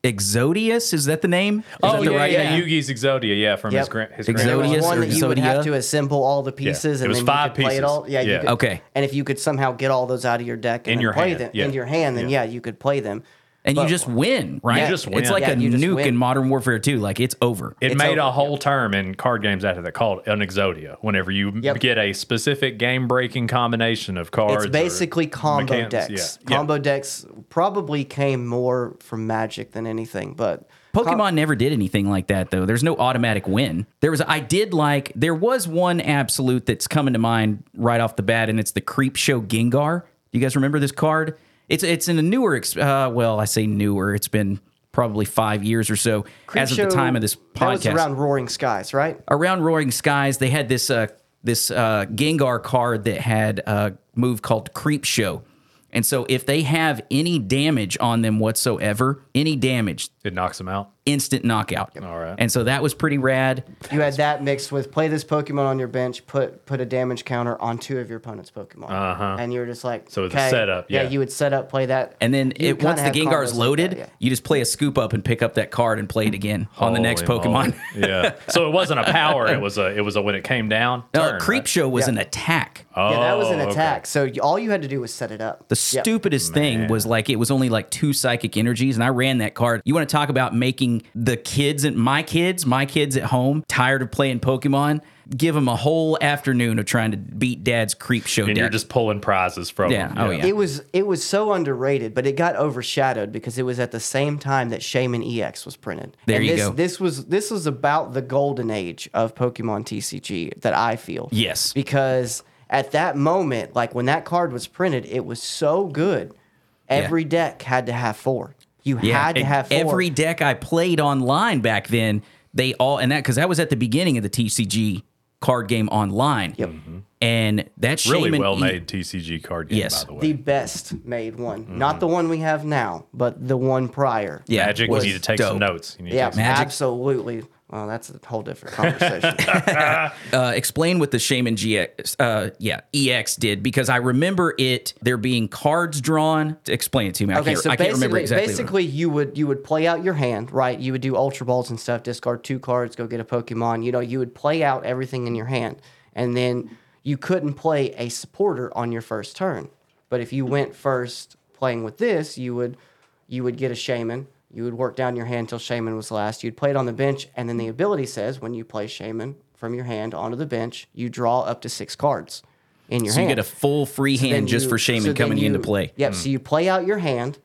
[SPEAKER 1] Exodius. Is that the name? Is
[SPEAKER 2] Oh
[SPEAKER 1] that the
[SPEAKER 2] yeah,
[SPEAKER 1] right
[SPEAKER 2] yeah,
[SPEAKER 1] name?
[SPEAKER 2] Yugi's Exodia, yeah, from his
[SPEAKER 3] Yep.
[SPEAKER 2] grand his
[SPEAKER 1] Exodia.
[SPEAKER 3] There was
[SPEAKER 1] Exodius
[SPEAKER 3] one
[SPEAKER 1] or
[SPEAKER 3] that you would have to assemble all the pieces,
[SPEAKER 2] It
[SPEAKER 3] and
[SPEAKER 2] was
[SPEAKER 3] then
[SPEAKER 2] five
[SPEAKER 3] you could play it all.
[SPEAKER 2] pieces.
[SPEAKER 3] Yeah, you
[SPEAKER 2] Yeah.
[SPEAKER 3] could-
[SPEAKER 1] Okay.
[SPEAKER 3] And if you could somehow get all those out of your deck and
[SPEAKER 2] In your
[SPEAKER 3] play
[SPEAKER 2] hand,
[SPEAKER 3] them
[SPEAKER 2] yeah.
[SPEAKER 3] in your hand, then yeah. you could play them.
[SPEAKER 1] And you just win, right?
[SPEAKER 3] You
[SPEAKER 2] just
[SPEAKER 1] It's like
[SPEAKER 3] Yeah,
[SPEAKER 1] a nuke
[SPEAKER 3] win.
[SPEAKER 1] in Modern Warfare 2. Like it's over.
[SPEAKER 2] It
[SPEAKER 3] It's
[SPEAKER 2] made
[SPEAKER 3] over,
[SPEAKER 2] a whole term in card games after that called an Exodia. Whenever you
[SPEAKER 3] Yep.
[SPEAKER 2] get a specific game breaking combination of cards,
[SPEAKER 3] It's basically combo
[SPEAKER 2] mechanics,
[SPEAKER 3] decks.
[SPEAKER 2] Yeah.
[SPEAKER 3] Combo decks probably came more from Magic than anything, but
[SPEAKER 1] Pokemon never did anything like that though. There's no automatic win. There was I did like there was one absolute that's coming to mind right off the bat, and it's the Creep Show Gengar. Do you guys remember this card? It's it's in a newer. Uh, well, I say newer. It's been probably five years or so as of the time of this podcast.
[SPEAKER 3] around Roaring Skies, right?
[SPEAKER 1] around Roaring Skies, they had this uh, this uh, Gengar card that had a move called Creep Show. And so if they have any damage on them whatsoever, any damage,
[SPEAKER 2] It knocks them out.
[SPEAKER 1] instant knockout.
[SPEAKER 2] All right.
[SPEAKER 1] And so that was pretty rad.
[SPEAKER 3] You had that mixed with play this Pokemon on your bench, put put a damage counter on two of your opponent's Pokemon,
[SPEAKER 2] Uh-huh.
[SPEAKER 3] and you were just like,
[SPEAKER 2] So it's a
[SPEAKER 3] okay.
[SPEAKER 2] setup, yeah.
[SPEAKER 3] you would set up, play that,
[SPEAKER 1] And then
[SPEAKER 3] You
[SPEAKER 1] it,
[SPEAKER 3] kinda
[SPEAKER 1] once the
[SPEAKER 3] have
[SPEAKER 1] Gengar's
[SPEAKER 3] combos like
[SPEAKER 1] loaded,
[SPEAKER 3] that, yeah.
[SPEAKER 1] you just play a scoop up and pick up that card and play it again on the next
[SPEAKER 2] Holy
[SPEAKER 1] Pokemon.
[SPEAKER 2] yeah. So it wasn't a power. It was a. It was a when it came down.
[SPEAKER 1] No,
[SPEAKER 2] turn,
[SPEAKER 1] Creep
[SPEAKER 2] right?
[SPEAKER 1] Show was
[SPEAKER 3] Yeah.
[SPEAKER 1] an attack.
[SPEAKER 3] Yeah, that was an
[SPEAKER 2] Oh, okay.
[SPEAKER 3] attack. So you, all you had to do was set it up.
[SPEAKER 1] The
[SPEAKER 3] Yep.
[SPEAKER 1] stupidest thing was like it was only like two psychic energies, and I ran that card. You want to talk about making the kids and my kids, my kids at home, tired of playing Pokemon? Give them a whole afternoon of trying to beat Dad's creep show
[SPEAKER 2] And
[SPEAKER 1] deck.
[SPEAKER 2] you're just pulling prizes from
[SPEAKER 1] Yeah,
[SPEAKER 2] them.
[SPEAKER 1] oh, yeah.
[SPEAKER 3] It was it was so underrated, but it got overshadowed because it was at the same time that Shaymin EX was printed.
[SPEAKER 1] There
[SPEAKER 3] and
[SPEAKER 1] you
[SPEAKER 3] this,
[SPEAKER 1] go.
[SPEAKER 3] This was this was about the golden age of Pokemon TCG that I feel.
[SPEAKER 1] Yes.
[SPEAKER 3] Because at that moment, like when that card was printed, it was so good. Every deck had to have four. You had to have four.
[SPEAKER 1] every deck I played online back then. They all and that because that was at the beginning of the TCG card game online.
[SPEAKER 3] Yep. Mm-hmm.
[SPEAKER 1] And that's
[SPEAKER 2] Really
[SPEAKER 1] Shaymin
[SPEAKER 2] well
[SPEAKER 1] E-
[SPEAKER 2] made TCG card game,
[SPEAKER 1] Yes.
[SPEAKER 2] by the way.
[SPEAKER 3] the best made one. Mm-hmm. Not the one we have now, but the one prior.
[SPEAKER 1] Yeah,
[SPEAKER 2] Magic, you
[SPEAKER 1] was
[SPEAKER 2] need to take
[SPEAKER 1] dope.
[SPEAKER 2] some notes. You need to
[SPEAKER 3] Yeah,
[SPEAKER 2] take some-
[SPEAKER 1] Magic.
[SPEAKER 3] absolutely. Well, that's a whole different conversation.
[SPEAKER 1] uh, explain what the Shaymin GX, uh, yeah, EX did because I remember it there being cards drawn. Explain it to me. I
[SPEAKER 3] Okay,
[SPEAKER 1] can't,
[SPEAKER 3] so
[SPEAKER 1] I can't remember
[SPEAKER 3] basically,
[SPEAKER 1] exactly.
[SPEAKER 3] basically you would you would play out your hand, right? You would do ultra balls and stuff, discard two cards, go get a Pokemon. You know, you would play out everything in your hand, and then you couldn't play a supporter on your first turn. But if you went first playing with this, you would you would get a Shaymin. You would work down your hand until Shaymin was last. You'd play it on the bench, and then the ability says when you play Shaymin from your hand onto the bench, you draw up to six cards in your hand.
[SPEAKER 1] so you get a full free
[SPEAKER 3] So
[SPEAKER 1] hand just
[SPEAKER 3] you-
[SPEAKER 1] for Shaymin
[SPEAKER 3] then
[SPEAKER 1] coming
[SPEAKER 3] you-
[SPEAKER 1] into play.
[SPEAKER 3] Yep. Hmm. So you play out your hand,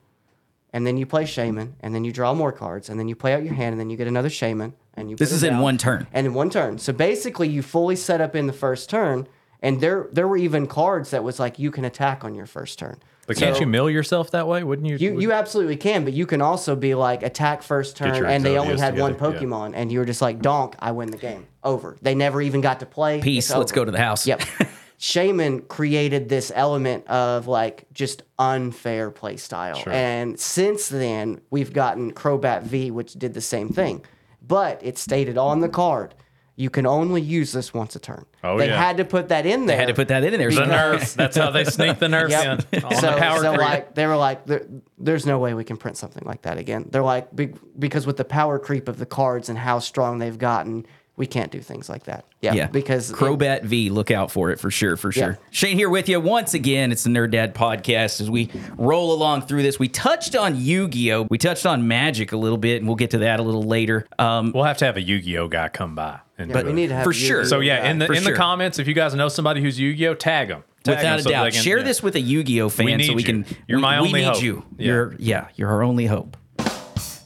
[SPEAKER 3] and then you play Shaymin, and then you draw more cards, and then you play out your hand, and then you get another Shaymin, and you.
[SPEAKER 1] This is in one turn.
[SPEAKER 3] And in one turn. So basically, you fully set up in the first turn, and there there were even cards that was like you can attack on your first turn.
[SPEAKER 2] But can't
[SPEAKER 3] So-
[SPEAKER 2] you mill yourself that way? Wouldn't you?
[SPEAKER 3] You, you absolutely can, but you can also be like attack first turn, and they only
[SPEAKER 2] Exodius
[SPEAKER 3] had one
[SPEAKER 2] together, yeah.
[SPEAKER 3] Pokemon, and you were just like donk, I win the game, over. They never even got to play.
[SPEAKER 1] Peace. Let's go to the house.
[SPEAKER 3] Yep. Shaymin created this element of like just unfair play style. And since then, we've gotten Crobat V, which did the same thing. But it stated on the card, you can only use this once a turn.
[SPEAKER 2] Oh,
[SPEAKER 3] they
[SPEAKER 2] yeah.
[SPEAKER 3] had to put that in there.
[SPEAKER 1] They had to put that in there.
[SPEAKER 2] the nerf. That's how they sneak the nerf
[SPEAKER 3] Yep.
[SPEAKER 2] in on
[SPEAKER 3] so,
[SPEAKER 2] the power
[SPEAKER 3] so
[SPEAKER 2] creep.
[SPEAKER 3] like they were like, there, there's no way we can print something like that again. They're like, be, because with the power creep of the cards and how strong they've gotten, we can't do things like that. Yeah,
[SPEAKER 1] Yeah,
[SPEAKER 3] because
[SPEAKER 1] Crobat V, look out for it for sure, for sure.
[SPEAKER 3] Yeah.
[SPEAKER 1] Shane here with you once again. It's the Nerd Dad podcast. As we roll along through this, we touched on Yu Gi Oh, we touched on Magic a little bit, and we'll get to that a little later. Um,
[SPEAKER 2] we'll have to have a Yu-Gi-Oh guy come by. And
[SPEAKER 3] but we need to have
[SPEAKER 1] For sure.
[SPEAKER 3] Yu-Gi-Oh
[SPEAKER 2] So yeah,
[SPEAKER 3] guy.
[SPEAKER 2] in the
[SPEAKER 1] For
[SPEAKER 2] in
[SPEAKER 1] sure.
[SPEAKER 2] the comments, if you guys know somebody who's Yu-Gi-Oh, tag them. Tag
[SPEAKER 1] Without
[SPEAKER 2] 'em
[SPEAKER 1] a
[SPEAKER 2] so
[SPEAKER 1] doubt,
[SPEAKER 2] can-
[SPEAKER 1] share
[SPEAKER 2] yeah.
[SPEAKER 1] this with a Yu-Gi-Oh fan so
[SPEAKER 2] need
[SPEAKER 1] we
[SPEAKER 2] you.
[SPEAKER 1] can.
[SPEAKER 2] You're
[SPEAKER 1] we,
[SPEAKER 2] my
[SPEAKER 1] we
[SPEAKER 2] only
[SPEAKER 1] need
[SPEAKER 2] hope.
[SPEAKER 1] you.
[SPEAKER 2] Yeah.
[SPEAKER 1] You're yeah, you're our only hope.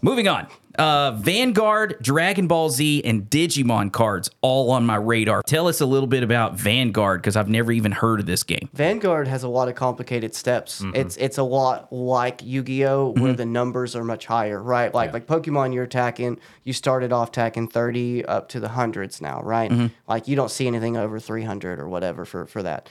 [SPEAKER 1] Moving on. Uh, Vanguard, Dragon Ball Z, and Digimon cards all on my radar. Tell us a little bit about Vanguard because I've never even heard of this game.
[SPEAKER 3] Vanguard has a lot of complicated steps.
[SPEAKER 2] Mm-hmm.
[SPEAKER 3] It's it's a lot like Yu-Gi-Oh, where the numbers are much higher, right? Like like Pokemon, you're attacking. You started off attacking thirty up to the hundreds now, right?
[SPEAKER 2] Mm-hmm.
[SPEAKER 3] Like you don't see anything over three hundred or whatever for for that.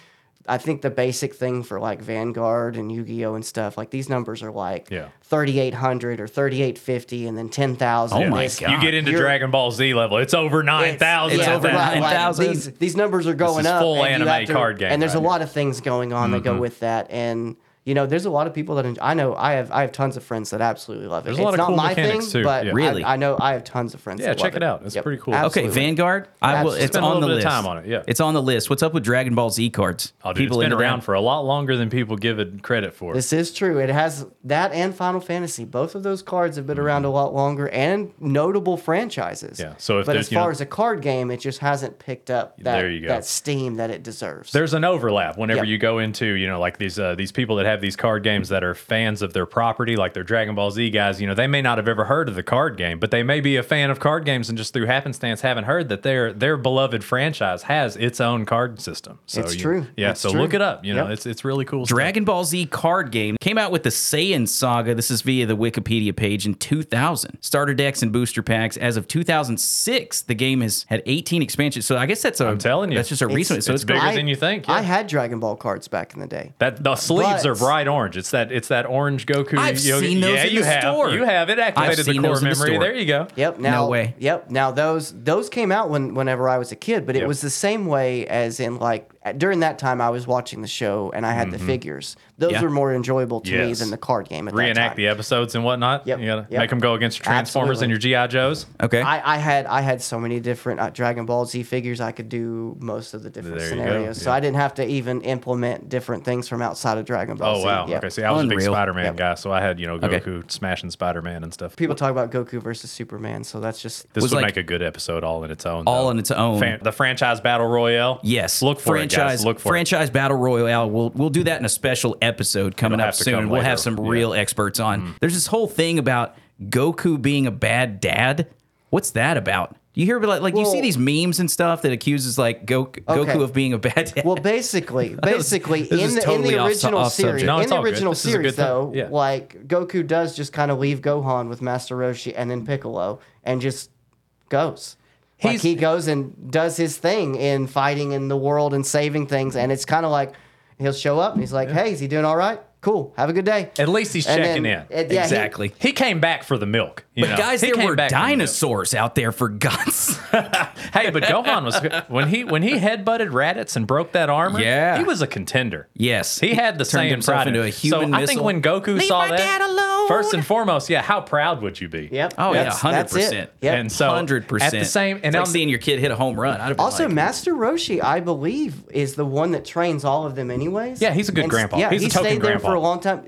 [SPEAKER 3] I think the basic thing for like Vanguard and Yu-Gi-Oh and stuff, like these numbers are like
[SPEAKER 2] Yeah.
[SPEAKER 3] 3800 or 3850 and then 10,000.
[SPEAKER 1] Oh my
[SPEAKER 3] It's-
[SPEAKER 1] God.
[SPEAKER 2] You get into
[SPEAKER 3] You're-
[SPEAKER 2] Dragon Ball Z level, it's over nine thousand.
[SPEAKER 1] It's
[SPEAKER 3] yeah,
[SPEAKER 1] over
[SPEAKER 3] right, like,
[SPEAKER 1] 9,000.
[SPEAKER 3] These, these numbers are going
[SPEAKER 2] is
[SPEAKER 3] up.
[SPEAKER 2] full
[SPEAKER 3] and
[SPEAKER 2] anime
[SPEAKER 3] to-
[SPEAKER 2] card game
[SPEAKER 3] And there's
[SPEAKER 2] right
[SPEAKER 3] a lot of things going on that go mm-hmm. with that. And you know, there's a lot of people that enjoy, I know. I have I have tons of friends that absolutely love it.
[SPEAKER 2] There's a
[SPEAKER 3] it's
[SPEAKER 2] lot of
[SPEAKER 3] not
[SPEAKER 2] cool
[SPEAKER 3] my
[SPEAKER 2] mechanics,
[SPEAKER 3] thing,
[SPEAKER 2] too.
[SPEAKER 3] but
[SPEAKER 2] Yeah.
[SPEAKER 1] Really?
[SPEAKER 3] I, know I have tons of friends.
[SPEAKER 2] Yeah,
[SPEAKER 3] that
[SPEAKER 2] check
[SPEAKER 3] love
[SPEAKER 2] it out. It's pretty cool. Okay,
[SPEAKER 1] Okay,
[SPEAKER 3] absolutely.
[SPEAKER 1] Vanguard. I will.
[SPEAKER 3] Absolutely.
[SPEAKER 1] It's
[SPEAKER 2] Spend a
[SPEAKER 1] on the
[SPEAKER 2] little bit
[SPEAKER 1] list.
[SPEAKER 2] of time on it, yeah.
[SPEAKER 1] it's on the list. What's up with Dragon Ball Z cards?
[SPEAKER 2] Oh, dude, it's been
[SPEAKER 1] into that?
[SPEAKER 2] around for a lot longer than people give it credit for.
[SPEAKER 3] This is true. It has that and Final Fantasy. Both of those cards have been around a lot longer and notable franchises.
[SPEAKER 2] Mm-hmm. Yeah, so if
[SPEAKER 3] but
[SPEAKER 2] there's,
[SPEAKER 3] as
[SPEAKER 2] you know-
[SPEAKER 3] far as a card game, it just hasn't picked up that
[SPEAKER 2] There you go.
[SPEAKER 3] that steam that it deserves.
[SPEAKER 2] There's an overlap whenever
[SPEAKER 3] Yep.
[SPEAKER 2] you go into, you know, like these uh, these people that have these card games that are fans of their property, like they're Dragon Ball Z guys. You know, they may not have ever heard of the card game, but they may be a fan of card games and just through happenstance haven't heard that their their beloved franchise has its own card system. So
[SPEAKER 3] It's
[SPEAKER 2] you-
[SPEAKER 3] true.
[SPEAKER 2] Yeah,
[SPEAKER 3] It's
[SPEAKER 2] so
[SPEAKER 3] true.
[SPEAKER 2] look it up. You know,
[SPEAKER 3] Yep.
[SPEAKER 2] it's it's really cool. stuff.
[SPEAKER 1] Dragon Ball Z card game came out with the Saiyan Saga. This is via the Wikipedia page in 2000. Starter decks and booster packs. As of 2006, the game has had 18 expansions. So I guess that's a.
[SPEAKER 2] I'm telling you.
[SPEAKER 1] that's just a
[SPEAKER 2] It's-
[SPEAKER 1] recent. So
[SPEAKER 2] it's
[SPEAKER 1] it's,
[SPEAKER 2] bigger
[SPEAKER 1] great.
[SPEAKER 2] than you think,
[SPEAKER 3] I had Dragon Ball cards back in the day.
[SPEAKER 2] That the sleeves
[SPEAKER 3] But-
[SPEAKER 2] are bright orange. It's that it's that orange Goku.
[SPEAKER 1] I've
[SPEAKER 2] Yogi-
[SPEAKER 1] seen those
[SPEAKER 2] yeah,
[SPEAKER 1] in
[SPEAKER 2] you
[SPEAKER 1] the
[SPEAKER 2] have.
[SPEAKER 1] store.
[SPEAKER 2] You have it activated the
[SPEAKER 1] seen
[SPEAKER 2] core
[SPEAKER 1] those in the
[SPEAKER 2] memory.
[SPEAKER 1] store.
[SPEAKER 2] There you go.
[SPEAKER 3] Yep. Now,
[SPEAKER 1] way.
[SPEAKER 3] Yep. Now those those came out when whenever I was a kid, but it
[SPEAKER 2] Yep.
[SPEAKER 3] was the same way as in like during that time I was watching the show and I had the figures. Those
[SPEAKER 1] Yeah.
[SPEAKER 3] were more enjoyable to me
[SPEAKER 2] Mm-hmm.
[SPEAKER 3] Than the card game at that
[SPEAKER 2] Reenact
[SPEAKER 3] time.
[SPEAKER 2] the episodes and whatnot.
[SPEAKER 3] Yep,
[SPEAKER 2] You gotta
[SPEAKER 3] yep.
[SPEAKER 2] make them go against your Transformers and your GI Joes.
[SPEAKER 1] okay.
[SPEAKER 3] I, I had I had so many different uh, Dragon Ball Z figures. I could do most of the different
[SPEAKER 2] There you go,
[SPEAKER 3] scenarios, so. I didn't have to even implement different things from outside of Dragon Ball
[SPEAKER 2] Oh
[SPEAKER 3] Z.
[SPEAKER 2] wow.
[SPEAKER 3] Yep.
[SPEAKER 2] Okay. See, I was a big Spider-Man
[SPEAKER 3] Yep.
[SPEAKER 2] guy, so I had you know
[SPEAKER 1] Okay.
[SPEAKER 2] Goku smashing Spider-Man and stuff.
[SPEAKER 3] People talk about Goku versus Superman, so that's just
[SPEAKER 2] This would
[SPEAKER 1] like-
[SPEAKER 2] make a good episode all in its own.
[SPEAKER 1] All
[SPEAKER 2] though.
[SPEAKER 1] on its own.
[SPEAKER 2] Fan- the franchise battle royale.
[SPEAKER 1] Yes,
[SPEAKER 2] Look for
[SPEAKER 1] franchise.
[SPEAKER 2] it, guys. Look for it.
[SPEAKER 1] franchise battle royale. We'll we'll do that in a special episode coming
[SPEAKER 2] It'll
[SPEAKER 1] up soon.
[SPEAKER 2] come
[SPEAKER 1] We'll
[SPEAKER 2] later.
[SPEAKER 1] have some
[SPEAKER 2] Yeah.
[SPEAKER 1] Real experts on. Mm-hmm. There's this whole thing about Goku being a bad dad. What's that about? You hear about like you see these memes and stuff that accuses like Go- Goku
[SPEAKER 3] Okay.
[SPEAKER 1] of being a bad dad.
[SPEAKER 3] Well, basically, basically
[SPEAKER 1] this
[SPEAKER 3] in
[SPEAKER 1] is
[SPEAKER 3] the
[SPEAKER 1] totally
[SPEAKER 3] in the original
[SPEAKER 1] off subject.
[SPEAKER 3] series,
[SPEAKER 2] No,
[SPEAKER 3] in the original
[SPEAKER 2] This is a
[SPEAKER 3] series though,
[SPEAKER 2] Yeah.
[SPEAKER 3] like Goku does just kind of leave Gohan with Master Roshi and then Piccolo and just goes. Like he goes and does his thing in fighting in the world and saving things, and it's kind of like he'll show up and he's like, "Hey, is he doing all right? Cool, have a good day."
[SPEAKER 2] At least he's
[SPEAKER 3] And
[SPEAKER 2] checking
[SPEAKER 3] then-
[SPEAKER 2] in.
[SPEAKER 3] and- yeah, he-
[SPEAKER 1] exactly.
[SPEAKER 2] He came back for the milk. You
[SPEAKER 1] but
[SPEAKER 2] know?
[SPEAKER 1] guys, there were
[SPEAKER 2] back for the milk.
[SPEAKER 1] dinosaurs out there for guts.
[SPEAKER 2] Hey, but Gohan was when he when he headbutted Raditz and broke that armor.
[SPEAKER 1] Yeah.
[SPEAKER 2] he was a contender.
[SPEAKER 1] yes,
[SPEAKER 2] He had the
[SPEAKER 1] turned
[SPEAKER 2] same
[SPEAKER 1] himself
[SPEAKER 2] pride
[SPEAKER 1] into a human
[SPEAKER 2] so I
[SPEAKER 1] missile.
[SPEAKER 2] think when Goku
[SPEAKER 1] Leave
[SPEAKER 2] saw
[SPEAKER 1] my
[SPEAKER 2] that,
[SPEAKER 1] dad alone.
[SPEAKER 2] first and foremost, yeah, how proud would you be?
[SPEAKER 3] Yep.
[SPEAKER 1] Oh yeah, hundred percent.
[SPEAKER 3] Yep.
[SPEAKER 2] And so
[SPEAKER 1] hundred percent.
[SPEAKER 2] at the same and
[SPEAKER 1] it's like seeing your kid hit a home run. I'd
[SPEAKER 3] Also,
[SPEAKER 1] like,
[SPEAKER 3] Master Roshi, I believe, is the one that trains all of them, anyways.
[SPEAKER 2] Yeah, he's a good
[SPEAKER 3] And-
[SPEAKER 2] grandpa.
[SPEAKER 3] Yeah,
[SPEAKER 2] He's a
[SPEAKER 3] he
[SPEAKER 2] token
[SPEAKER 3] stayed there for a long time.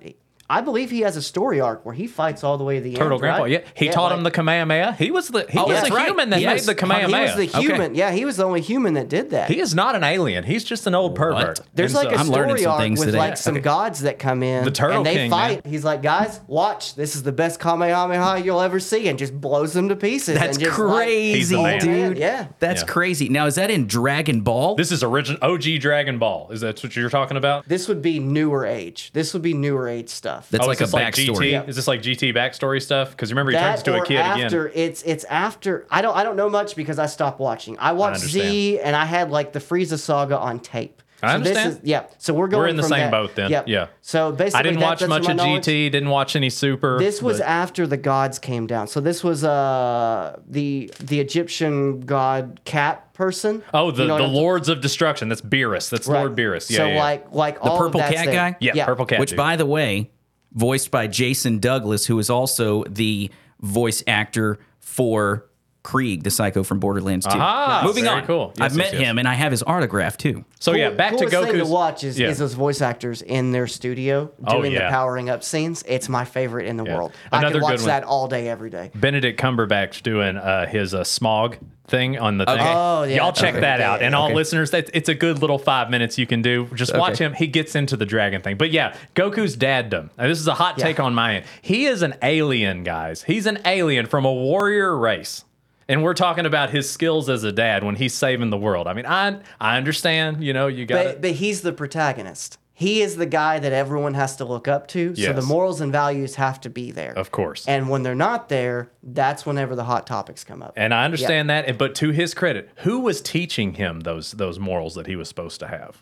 [SPEAKER 3] I believe he has a story arc where he fights all the way to the end.
[SPEAKER 2] Turtle
[SPEAKER 3] end.
[SPEAKER 2] Grandpa.
[SPEAKER 3] right?
[SPEAKER 2] Yeah, he
[SPEAKER 3] Yeah,
[SPEAKER 2] taught
[SPEAKER 3] like-
[SPEAKER 2] him the Kamehameha. He was the he
[SPEAKER 1] Oh,
[SPEAKER 2] was
[SPEAKER 1] that's
[SPEAKER 2] the
[SPEAKER 1] right.
[SPEAKER 2] human that
[SPEAKER 1] He
[SPEAKER 2] made
[SPEAKER 1] was-
[SPEAKER 2] the Kamehameha.
[SPEAKER 3] He was the human. Yeah, he was the only human that did that.
[SPEAKER 2] He is not an alien. He's just an old pervert.
[SPEAKER 3] There's
[SPEAKER 2] And
[SPEAKER 3] like a
[SPEAKER 2] so-
[SPEAKER 1] I'm learning
[SPEAKER 3] story
[SPEAKER 1] some
[SPEAKER 3] arc
[SPEAKER 1] things
[SPEAKER 3] with
[SPEAKER 1] today.
[SPEAKER 3] like some
[SPEAKER 1] Okay.
[SPEAKER 3] gods that come in.
[SPEAKER 2] The Turtle
[SPEAKER 3] and they
[SPEAKER 2] King,
[SPEAKER 3] fight.
[SPEAKER 2] man.
[SPEAKER 3] He's like, guys, watch. This is the best Kamehameha you'll ever see, and just blows them to pieces.
[SPEAKER 1] That's
[SPEAKER 3] and just, like-
[SPEAKER 2] He's the
[SPEAKER 1] crazy,
[SPEAKER 2] man.
[SPEAKER 1] dude.
[SPEAKER 3] Yeah.
[SPEAKER 1] That's
[SPEAKER 2] Yeah.
[SPEAKER 1] crazy. Now, is that in Dragon Ball?
[SPEAKER 2] This is original OG Dragon Ball. Is that what you're talking about?
[SPEAKER 3] This would be newer age. This would be newer age stuff.
[SPEAKER 1] That's
[SPEAKER 2] oh,
[SPEAKER 1] like
[SPEAKER 2] is
[SPEAKER 1] a
[SPEAKER 2] this
[SPEAKER 1] backstory.
[SPEAKER 2] GT? Is this like GT backstory stuff? Because remember, he turns
[SPEAKER 3] to
[SPEAKER 2] into a
[SPEAKER 3] or
[SPEAKER 2] kid
[SPEAKER 3] after
[SPEAKER 2] again.
[SPEAKER 3] it's it's after I don't I don't know much because I stopped watching. I watched Z and I had like the Frieza saga on tape.
[SPEAKER 2] I
[SPEAKER 3] So this
[SPEAKER 2] understand.
[SPEAKER 3] is- yeah. So we're going.
[SPEAKER 2] We're in the
[SPEAKER 3] from
[SPEAKER 2] same
[SPEAKER 3] that-
[SPEAKER 2] boat then.
[SPEAKER 3] Yep.
[SPEAKER 2] Yeah.
[SPEAKER 3] So basically,
[SPEAKER 2] I didn't
[SPEAKER 3] that-
[SPEAKER 2] watch much of
[SPEAKER 3] knowledge.
[SPEAKER 2] GT. Didn't watch any Super.
[SPEAKER 3] This was
[SPEAKER 2] but-
[SPEAKER 3] after the gods came down. So this was uh the the Egyptian god cat person.
[SPEAKER 2] oh the,
[SPEAKER 3] You know
[SPEAKER 2] the Lords of Destruction. That's Beerus. That's
[SPEAKER 3] Right.
[SPEAKER 2] Lord Beerus. Yeah,
[SPEAKER 3] so
[SPEAKER 2] yeah, yeah.
[SPEAKER 3] like like all
[SPEAKER 1] purple
[SPEAKER 3] of that's
[SPEAKER 1] cat
[SPEAKER 3] there.
[SPEAKER 1] guy?
[SPEAKER 2] yeah, purple cat.
[SPEAKER 1] Which,
[SPEAKER 2] dude.
[SPEAKER 1] by the way, voiced by Jason Douglas, who is also the voice actor for Krieg, the psycho from Borderlands 2.
[SPEAKER 2] Aha,
[SPEAKER 1] Moving
[SPEAKER 2] very
[SPEAKER 1] on.
[SPEAKER 2] cool. Yes,
[SPEAKER 1] I've met
[SPEAKER 2] yes, yes.
[SPEAKER 1] him and I have his autograph too.
[SPEAKER 2] so yeah, back to
[SPEAKER 3] coolest thing
[SPEAKER 2] Goku's.
[SPEAKER 3] to watch is,
[SPEAKER 2] yeah.
[SPEAKER 3] is those voice actors in their studio
[SPEAKER 2] Oh,
[SPEAKER 3] doing
[SPEAKER 2] yeah.
[SPEAKER 3] the powering up scenes. It's my favorite in the
[SPEAKER 2] Yeah.
[SPEAKER 3] world. I
[SPEAKER 2] Another
[SPEAKER 3] can
[SPEAKER 2] good
[SPEAKER 3] watch
[SPEAKER 2] one.
[SPEAKER 3] that all day, every day.
[SPEAKER 2] Benedict Cumberbatch doing uh, his uh, Smaug thing on the thing.
[SPEAKER 3] Oh, yeah.
[SPEAKER 2] Y'all check
[SPEAKER 3] Okay.
[SPEAKER 2] that out. And all
[SPEAKER 1] Okay.
[SPEAKER 2] listeners, that it's a good little five minutes you can do. Just watch
[SPEAKER 1] Okay.
[SPEAKER 2] him. He gets into the dragon thing. But yeah, Goku's daddom. Now, this is a hot
[SPEAKER 3] Yeah.
[SPEAKER 2] take on my end. He is an alien, guys. He's an alien from a warrior race. And we're talking about his skills as a dad when he's saving the world. I mean, I I understand, you know, you got
[SPEAKER 3] But, but he's the protagonist. He is the guy that everyone has to look up to. So the morals and values have to be there.
[SPEAKER 2] Of course.
[SPEAKER 3] And when they're not there, that's whenever the hot topics come up.
[SPEAKER 2] And I understand that, and- but to his credit, who was teaching him those those morals that he was supposed to have?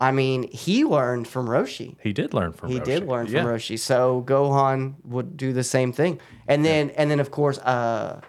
[SPEAKER 3] I mean, he learned from Roshi.
[SPEAKER 2] He did learn from
[SPEAKER 3] He
[SPEAKER 2] Roshi.
[SPEAKER 3] did learn from
[SPEAKER 2] Yeah.
[SPEAKER 3] Roshi. So Gohan would do the same thing. And then and then of course uh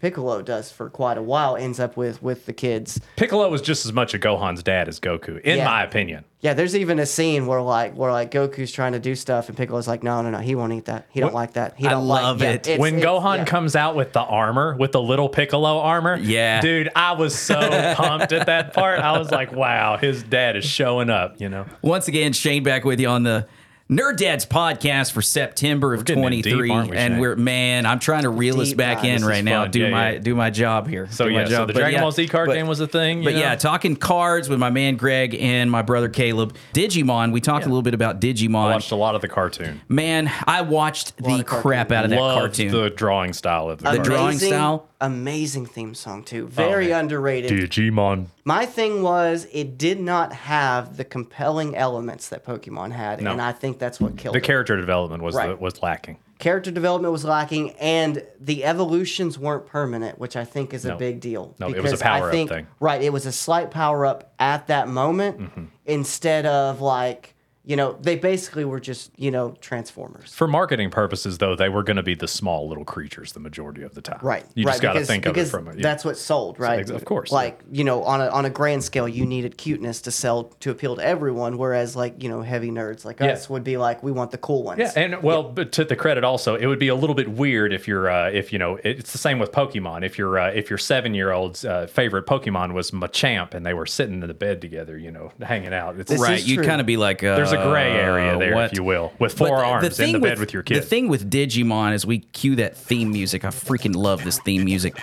[SPEAKER 3] Piccolo does for quite a while, ends up with with the kids.
[SPEAKER 2] Piccolo was just as much a Gohan's dad as Goku, in
[SPEAKER 3] Yeah.
[SPEAKER 2] my opinion.
[SPEAKER 3] Yeah, there's even a scene where like where like Goku's trying to do stuff and Piccolo's like, no, no, no, he won't eat that. He don't like that. He
[SPEAKER 1] I
[SPEAKER 3] don't like
[SPEAKER 1] love
[SPEAKER 3] yeah,
[SPEAKER 1] it.
[SPEAKER 3] it's-
[SPEAKER 2] when
[SPEAKER 3] it's-
[SPEAKER 2] Gohan
[SPEAKER 3] yeah.
[SPEAKER 2] comes out with the armor, with the little Piccolo armor,
[SPEAKER 1] Yeah.
[SPEAKER 2] dude, I was so pumped at that part. I was like, wow, his dad is showing up, you know.
[SPEAKER 1] Once again, Shane back with you on the Nerd Dads podcast for September of
[SPEAKER 2] getting in deep,
[SPEAKER 1] 23.
[SPEAKER 2] we,
[SPEAKER 1] and
[SPEAKER 2] Shane?
[SPEAKER 1] we're man, I'm trying to reel us back ah,
[SPEAKER 3] dive.
[SPEAKER 1] in right now.
[SPEAKER 2] fun.
[SPEAKER 1] Do
[SPEAKER 2] Yeah,
[SPEAKER 1] my
[SPEAKER 2] yeah.
[SPEAKER 1] do my job here.
[SPEAKER 2] So
[SPEAKER 1] do my
[SPEAKER 2] yeah, so
[SPEAKER 1] job.
[SPEAKER 2] the
[SPEAKER 1] But
[SPEAKER 2] Dragon
[SPEAKER 1] yeah,
[SPEAKER 2] Ball Z card
[SPEAKER 1] but-
[SPEAKER 2] game was a thing. You
[SPEAKER 1] But
[SPEAKER 2] know?
[SPEAKER 1] yeah, talking cards with my man Greg and my brother Caleb. Digimon, we talked a little bit about Digimon.
[SPEAKER 2] I
[SPEAKER 1] Digimon.
[SPEAKER 2] watched a lot of the cartoon.
[SPEAKER 1] Man, I watched the
[SPEAKER 3] of cartoon.
[SPEAKER 1] crap out of that
[SPEAKER 2] Loved
[SPEAKER 1] cartoon.
[SPEAKER 2] the drawing style of the,
[SPEAKER 1] The drawing style?
[SPEAKER 3] Amazing theme song too. Very oh,
[SPEAKER 2] man.
[SPEAKER 3] underrated.
[SPEAKER 2] Digimon.
[SPEAKER 3] My thing was it did not have the compelling elements that Pokemon had,
[SPEAKER 2] No.
[SPEAKER 3] and I think that's what killed
[SPEAKER 2] The
[SPEAKER 3] it.
[SPEAKER 2] character development was the, was lacking.
[SPEAKER 3] Character development was lacking, and the evolutions weren't permanent, which I think is a big deal.
[SPEAKER 2] No, it was a
[SPEAKER 3] because I
[SPEAKER 2] power-up
[SPEAKER 3] think-
[SPEAKER 2] thing.
[SPEAKER 3] Right, it was a slight power up at that moment
[SPEAKER 2] Mm-hmm.
[SPEAKER 3] instead of like you know they basically were just you know transformers.
[SPEAKER 2] For marketing purposes, though, they were going to be the small little creatures the majority of the time.
[SPEAKER 3] Right.
[SPEAKER 2] You
[SPEAKER 3] right,
[SPEAKER 2] just got to think of it from it. yeah.
[SPEAKER 3] That's what sold, right?
[SPEAKER 2] ex- of course,
[SPEAKER 3] Like, you know, on a on a grand scale, you needed cuteness to sell to appeal to everyone, whereas like, you know, heavy nerds like
[SPEAKER 2] Yeah.
[SPEAKER 3] us would be like, we want the cool ones.
[SPEAKER 2] Yeah, and well, but to the credit also, it would be a little bit weird if you're, uh, if you know, it's the same with Pokemon. If your, uh, if your seven year old's uh, favorite Pokemon was Machamp and they were sitting in the bed together, you know, hanging out. It's,
[SPEAKER 3] This
[SPEAKER 1] right,
[SPEAKER 3] is You'd
[SPEAKER 1] kind of be like, uh,
[SPEAKER 2] there's a gray area there, uh,
[SPEAKER 1] what?
[SPEAKER 2] if you will, with four
[SPEAKER 1] the- the
[SPEAKER 2] arms in the bed
[SPEAKER 1] with-
[SPEAKER 2] with your kid.
[SPEAKER 1] The thing with Digimon is we cue that theme music. I freaking love this theme music.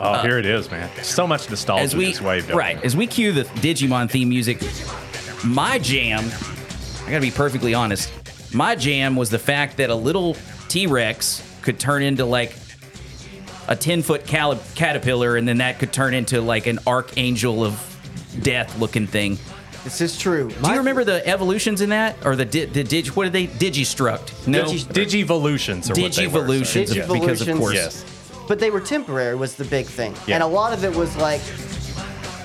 [SPEAKER 2] oh, uh, here it is, man. So much nostalgia
[SPEAKER 1] As we
[SPEAKER 2] this wave.
[SPEAKER 1] right as we cue the Digimon theme music, my jam. I gotta be perfectly honest. My jam was the fact that a little T Rex could turn into like a ten foot cal- caterpillar, and then that could turn into like an archangel of death looking thing.
[SPEAKER 3] This is true.
[SPEAKER 1] Do you remember the evolutions in that, or the di- the dig? What are they? Digistruct? No,
[SPEAKER 3] Digi-
[SPEAKER 2] Digivolutions are what they were.
[SPEAKER 1] Digivolutions,
[SPEAKER 3] Digivolutions.
[SPEAKER 1] because of course.
[SPEAKER 2] Yes.
[SPEAKER 3] But they were temporary was the big thing.
[SPEAKER 2] Yeah.
[SPEAKER 3] And a lot of it was like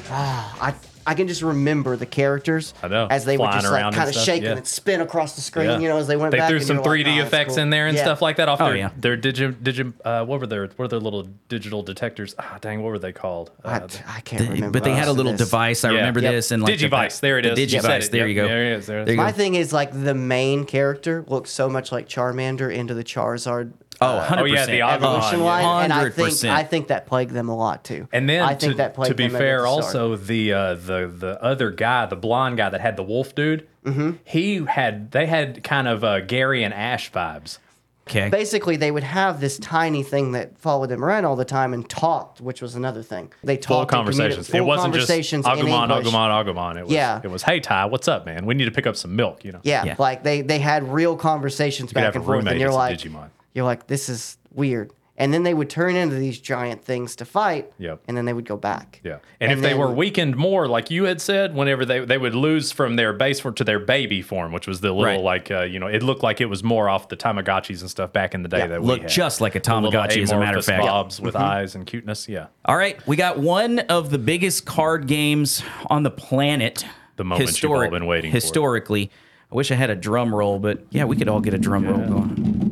[SPEAKER 3] ah, I I can just remember the characters
[SPEAKER 2] I know,
[SPEAKER 3] as they would
[SPEAKER 2] flying
[SPEAKER 3] just
[SPEAKER 2] around
[SPEAKER 3] like
[SPEAKER 2] and
[SPEAKER 3] kind of
[SPEAKER 2] stuff,
[SPEAKER 3] shake
[SPEAKER 2] yeah.
[SPEAKER 3] and spin across the screen,
[SPEAKER 2] Yeah.
[SPEAKER 3] you know, as they went
[SPEAKER 2] They
[SPEAKER 3] back.
[SPEAKER 2] threw
[SPEAKER 3] and
[SPEAKER 2] some
[SPEAKER 3] you were
[SPEAKER 2] 3D
[SPEAKER 3] like, "Oh, that's
[SPEAKER 2] effects
[SPEAKER 3] cool."
[SPEAKER 2] in there and
[SPEAKER 3] Yeah.
[SPEAKER 2] stuff like that off
[SPEAKER 1] Oh,
[SPEAKER 2] their
[SPEAKER 1] yeah.
[SPEAKER 2] their digi digi uh, what were their what are their little digital detectors? Ah, dang, what were they called?
[SPEAKER 3] I,
[SPEAKER 2] Uh,
[SPEAKER 3] I can't remember.
[SPEAKER 1] but they had
[SPEAKER 3] most
[SPEAKER 1] a
[SPEAKER 3] of
[SPEAKER 1] little
[SPEAKER 3] this.
[SPEAKER 1] device. I
[SPEAKER 2] Yeah.
[SPEAKER 1] remember
[SPEAKER 2] Yep.
[SPEAKER 1] this and like the-
[SPEAKER 2] Digivice, there it
[SPEAKER 1] the
[SPEAKER 2] said
[SPEAKER 1] Digivice.
[SPEAKER 2] it.
[SPEAKER 1] There
[SPEAKER 2] Yep,
[SPEAKER 1] you go.
[SPEAKER 2] there it is, there it
[SPEAKER 1] There
[SPEAKER 2] is.
[SPEAKER 1] you
[SPEAKER 3] My thing is like the main character looks so much like Charmander into the Charizard
[SPEAKER 1] Oh, 100%.
[SPEAKER 2] Oh, yeah, the
[SPEAKER 3] evolution
[SPEAKER 2] yeah.
[SPEAKER 3] line, and I think I think that plagued them a lot too.
[SPEAKER 2] And then,
[SPEAKER 3] I think
[SPEAKER 2] to,
[SPEAKER 3] that plagued
[SPEAKER 2] to be
[SPEAKER 3] them
[SPEAKER 2] fair,
[SPEAKER 3] the
[SPEAKER 2] also the uh, the the other guy, the blonde guy that had the wolf dude,
[SPEAKER 3] Mm-hmm.
[SPEAKER 2] he had they had kind of uh, Gary and Ash vibes.
[SPEAKER 1] Okay.
[SPEAKER 3] basically they would have this tiny thing that followed them around all the time and talked, which was another thing. They
[SPEAKER 2] Full
[SPEAKER 3] talked and communicated-
[SPEAKER 2] conversations.
[SPEAKER 3] Full
[SPEAKER 2] it wasn't just
[SPEAKER 3] conversations in
[SPEAKER 2] Agumon, Agumon, Agumon. It was,
[SPEAKER 3] Yeah.
[SPEAKER 2] It was, hey Tai, what's up, man? We need to pick up some milk. You know.
[SPEAKER 3] Yeah,
[SPEAKER 1] Yeah.
[SPEAKER 3] like they they had real conversations
[SPEAKER 2] could
[SPEAKER 3] back
[SPEAKER 2] have
[SPEAKER 3] and
[SPEAKER 2] a
[SPEAKER 3] forth,
[SPEAKER 2] roommate
[SPEAKER 3] and you're like,
[SPEAKER 2] Digimon.
[SPEAKER 3] You're like, this is weird. And then they would turn into these giant things to fight.
[SPEAKER 2] Yep.
[SPEAKER 3] And then they would go back.
[SPEAKER 2] Yeah, and, if they
[SPEAKER 3] then-
[SPEAKER 2] were weakened more, like you had said, whenever they they would lose from their base form to their baby form, which was the little
[SPEAKER 1] Right.
[SPEAKER 2] like uh, you know, it looked like it was more off the Tamagotchis and stuff back in the day
[SPEAKER 3] Yeah,
[SPEAKER 2] that we
[SPEAKER 1] Look
[SPEAKER 2] had.
[SPEAKER 1] just like a
[SPEAKER 2] The little
[SPEAKER 1] Tamagotchi, as a matter of
[SPEAKER 2] amorphous
[SPEAKER 1] fact.
[SPEAKER 2] Bobs with
[SPEAKER 3] Mm-hmm.
[SPEAKER 2] eyes and cuteness. Yeah,
[SPEAKER 1] All right, we got one of the biggest card games on the planet.
[SPEAKER 2] The moment you've all been waiting for.
[SPEAKER 1] Historically, I wish I had a drum roll, but yeah, we could all get a drum roll going.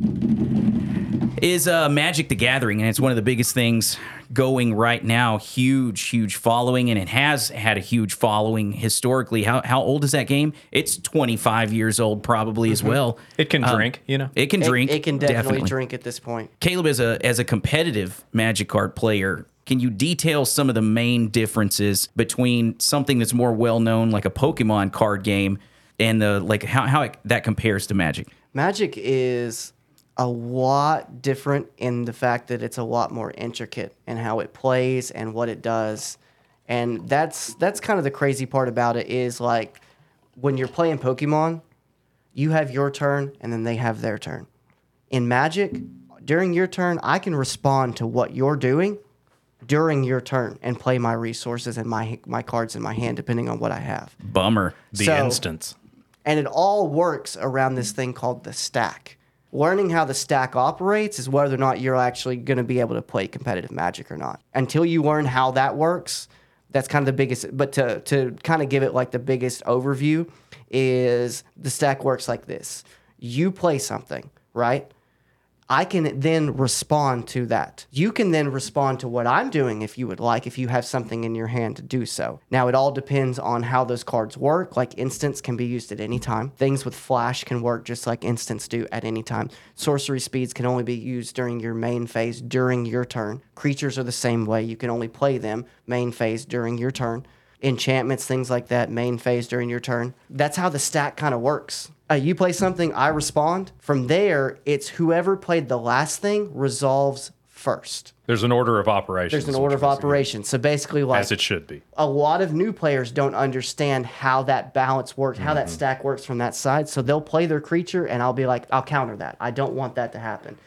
[SPEAKER 1] Is uh, Magic the Gathering, and it's one of the biggest things going right now. Huge, huge following, and it has had a huge following historically. How how old is that game? It's 25 years old, probably as well.
[SPEAKER 2] it can drink. You know,
[SPEAKER 1] It can drink.
[SPEAKER 3] It, can definitely, drink at this point.
[SPEAKER 1] Caleb, as a as a competitive Magic card player, can you detail some of the main differences between something that's more well known, like a Pokemon card game, and the like how how it, that compares to Magic?
[SPEAKER 3] Magic is a lot different in the fact that it's a lot more intricate in how it plays and what it does. And that's that's kind of the crazy part about it is like when you're playing Pokemon, you have your turn and then they have their turn. In Magic, during your turn, I can respond to what you're doing during your turn and play my resources and my my cards in my hand depending on what I have.
[SPEAKER 1] Bummer.
[SPEAKER 2] the
[SPEAKER 3] so-
[SPEAKER 2] instance.
[SPEAKER 3] And it all works around this thing called the stack. Learning how the stack operates is whether or not you're actually going to be able to play competitive magic or not. Until you learn how that works, That's kind of the biggest. But to to kind of give it like the biggest overview is the stack works like this: you play something, right? I can then respond to that. You can then respond to what I'm doing if you would like, if you have something in your hand to do so. Now, it all depends on how those cards work. Like instants can be used at any time. Things with flash can work just like instants do at any time. Sorcery speeds can only be used during your main phase during your turn. Creatures are the same way. You can only play them main phase during your turn enchantments, things like that, main phase during your turn. That's how the stack kind of works. Uh, you play something, I respond. From there, it's whoever played the last thing resolves first.
[SPEAKER 2] There's an order of operations.
[SPEAKER 3] There's an order of operations. So basically, like
[SPEAKER 2] As it should be.
[SPEAKER 3] a lot of new players don't understand how that balance works, how that stack works from that side. So they'll play their creature, and I'll be like, I'll counter that. I don't want that to happen.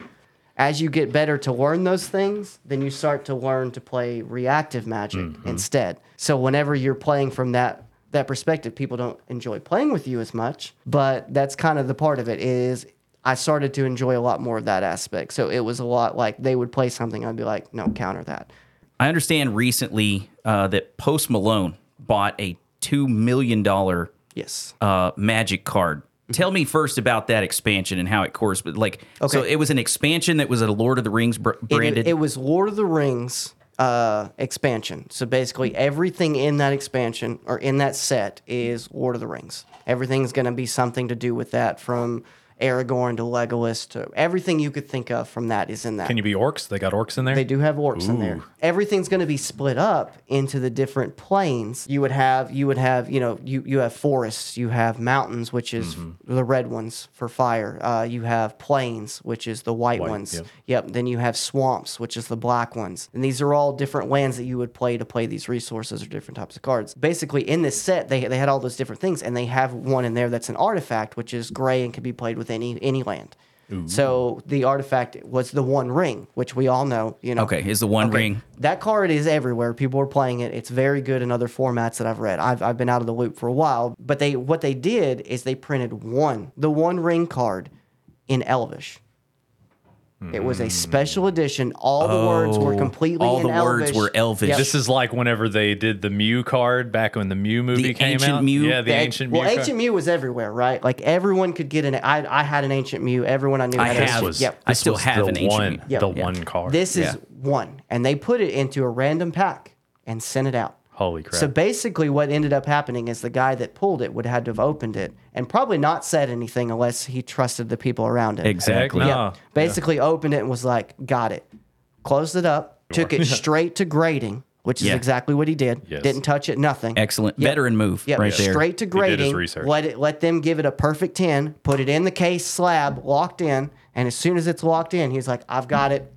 [SPEAKER 3] As you get better to learn those things, then you start to learn to play reactive magic instead. So whenever you're playing from that that perspective, people don't enjoy playing with you as much. But that's kind of the part of it is I started to enjoy a lot more of that aspect. So it was a lot like they would play something, I'd be like, no, counter that.
[SPEAKER 1] I understand recently uh, that Post Malone bought a two million dollar
[SPEAKER 3] Yes.
[SPEAKER 1] uh, Magic card. Tell me first about that expansion and how it corresponds. Like, so it was an expansion that was a Lord of the Rings br-
[SPEAKER 3] It-
[SPEAKER 1] branded.
[SPEAKER 3] It, was Lord of the Rings uh, expansion. So basically, everything in that expansion or in that set is Lord of the Rings. Everything's going to be something to do with that, from Aragorn to Legolas to everything you could think of from that is in that.
[SPEAKER 2] Can you be orcs? They got orcs in there?
[SPEAKER 3] They do have orcs in there. Everything's going to be split up into the different planes. You would have you would have you know you you have forests, you have mountains, which is
[SPEAKER 2] Mm-hmm.
[SPEAKER 3] the red ones for fire. Uh, you have plains, which is the white, ones.
[SPEAKER 2] yep.
[SPEAKER 3] Yep. Then you have swamps, which is the black ones. And these are all different lands that you would play to play these resources or different types of cards. Basically, in this set, they they had all those different things, and they have one in there that's an artifact, which is gray and can be played with any any land. So the artifact was the One Ring, which we all know. You know.
[SPEAKER 1] okay, is the One
[SPEAKER 3] Okay,
[SPEAKER 1] Ring.
[SPEAKER 3] That card is everywhere. People are playing it. It's very good in other formats that I've read. I've, I've been out of the loop for a while, but they what they did is they printed one, the One Ring card, in Elvish. It was a special edition. All the words were
[SPEAKER 1] Oh,
[SPEAKER 3] completely
[SPEAKER 1] all
[SPEAKER 3] in
[SPEAKER 1] the words were Elvish.
[SPEAKER 3] Yep.
[SPEAKER 2] This is like whenever they did the Mew card back when the Mew movie came
[SPEAKER 1] Ancient
[SPEAKER 2] out.
[SPEAKER 1] Mew?
[SPEAKER 2] Yeah, the,
[SPEAKER 3] The-
[SPEAKER 2] ancient Mew.
[SPEAKER 3] well,
[SPEAKER 2] card.
[SPEAKER 3] ancient Mew was everywhere, right? Like everyone could get an. I, I had an ancient Mew. Everyone I knew
[SPEAKER 1] I
[SPEAKER 3] had
[SPEAKER 1] have.
[SPEAKER 3] an
[SPEAKER 2] was,
[SPEAKER 3] Yep.
[SPEAKER 1] I still have
[SPEAKER 2] the
[SPEAKER 1] an ancient
[SPEAKER 2] one,
[SPEAKER 1] Mew.
[SPEAKER 3] Yep.
[SPEAKER 2] the
[SPEAKER 3] Yeah.
[SPEAKER 2] one card.
[SPEAKER 3] This is
[SPEAKER 1] Yeah.
[SPEAKER 3] one, and they put it into a random pack and sent it out.
[SPEAKER 2] Holy crap.
[SPEAKER 3] So basically, what ended up happening is the guy that pulled it would have had to have opened it and probably not said anything unless he trusted the people around him.
[SPEAKER 1] Exactly.
[SPEAKER 3] Yeah.
[SPEAKER 2] no.
[SPEAKER 3] Basically, opened it and was like, "Got it." Closed it up, took it straight to grading, which is
[SPEAKER 1] Yeah.
[SPEAKER 3] exactly what he did.
[SPEAKER 2] Yes.
[SPEAKER 3] Didn't touch it, nothing.
[SPEAKER 1] Excellent.
[SPEAKER 3] Yep.
[SPEAKER 1] Veteran move
[SPEAKER 3] Yep,
[SPEAKER 1] right there.
[SPEAKER 3] straight to
[SPEAKER 2] did his
[SPEAKER 3] grading.
[SPEAKER 2] research.
[SPEAKER 3] Let it let them give it a perfect ten. Put it in the case slab, locked in, and as soon as it's locked in, he's like, "I've got it."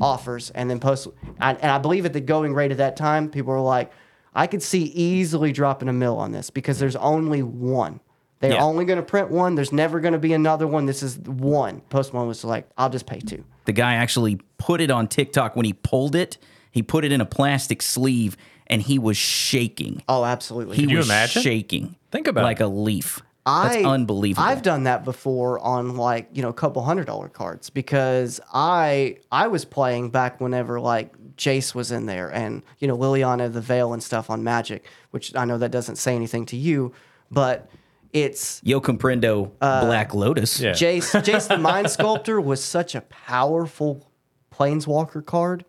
[SPEAKER 3] Offers and then post. And, and I believe at the going rate at that time, people were like, "I could see easily dropping a mill on this because there's only one. They're
[SPEAKER 1] Yeah.
[SPEAKER 3] only going to print one. There's never going to be another one. This is one." Post Malone was like, "I'll just pay two.
[SPEAKER 1] The guy actually put it on TikTok when he pulled it. He put it in a plastic sleeve and he was shaking.
[SPEAKER 3] Oh, absolutely.
[SPEAKER 1] He
[SPEAKER 2] you
[SPEAKER 1] was
[SPEAKER 2] imagine?
[SPEAKER 1] shaking.
[SPEAKER 2] Think about
[SPEAKER 1] like
[SPEAKER 2] it.
[SPEAKER 1] a leaf. That's
[SPEAKER 3] I,
[SPEAKER 1] unbelievable.
[SPEAKER 3] I've done that before on like you know a couple hundred dollar cards because I I was playing back whenever like Jace was in there and you know Liliana the Veil and stuff on Magic, which I know that doesn't say anything to you, but it's
[SPEAKER 1] Yo comprendo
[SPEAKER 3] Uh,
[SPEAKER 1] Black Lotus.
[SPEAKER 2] Yeah.
[SPEAKER 3] Jace Jace the Mind Sculptor was such a powerful Planeswalker card,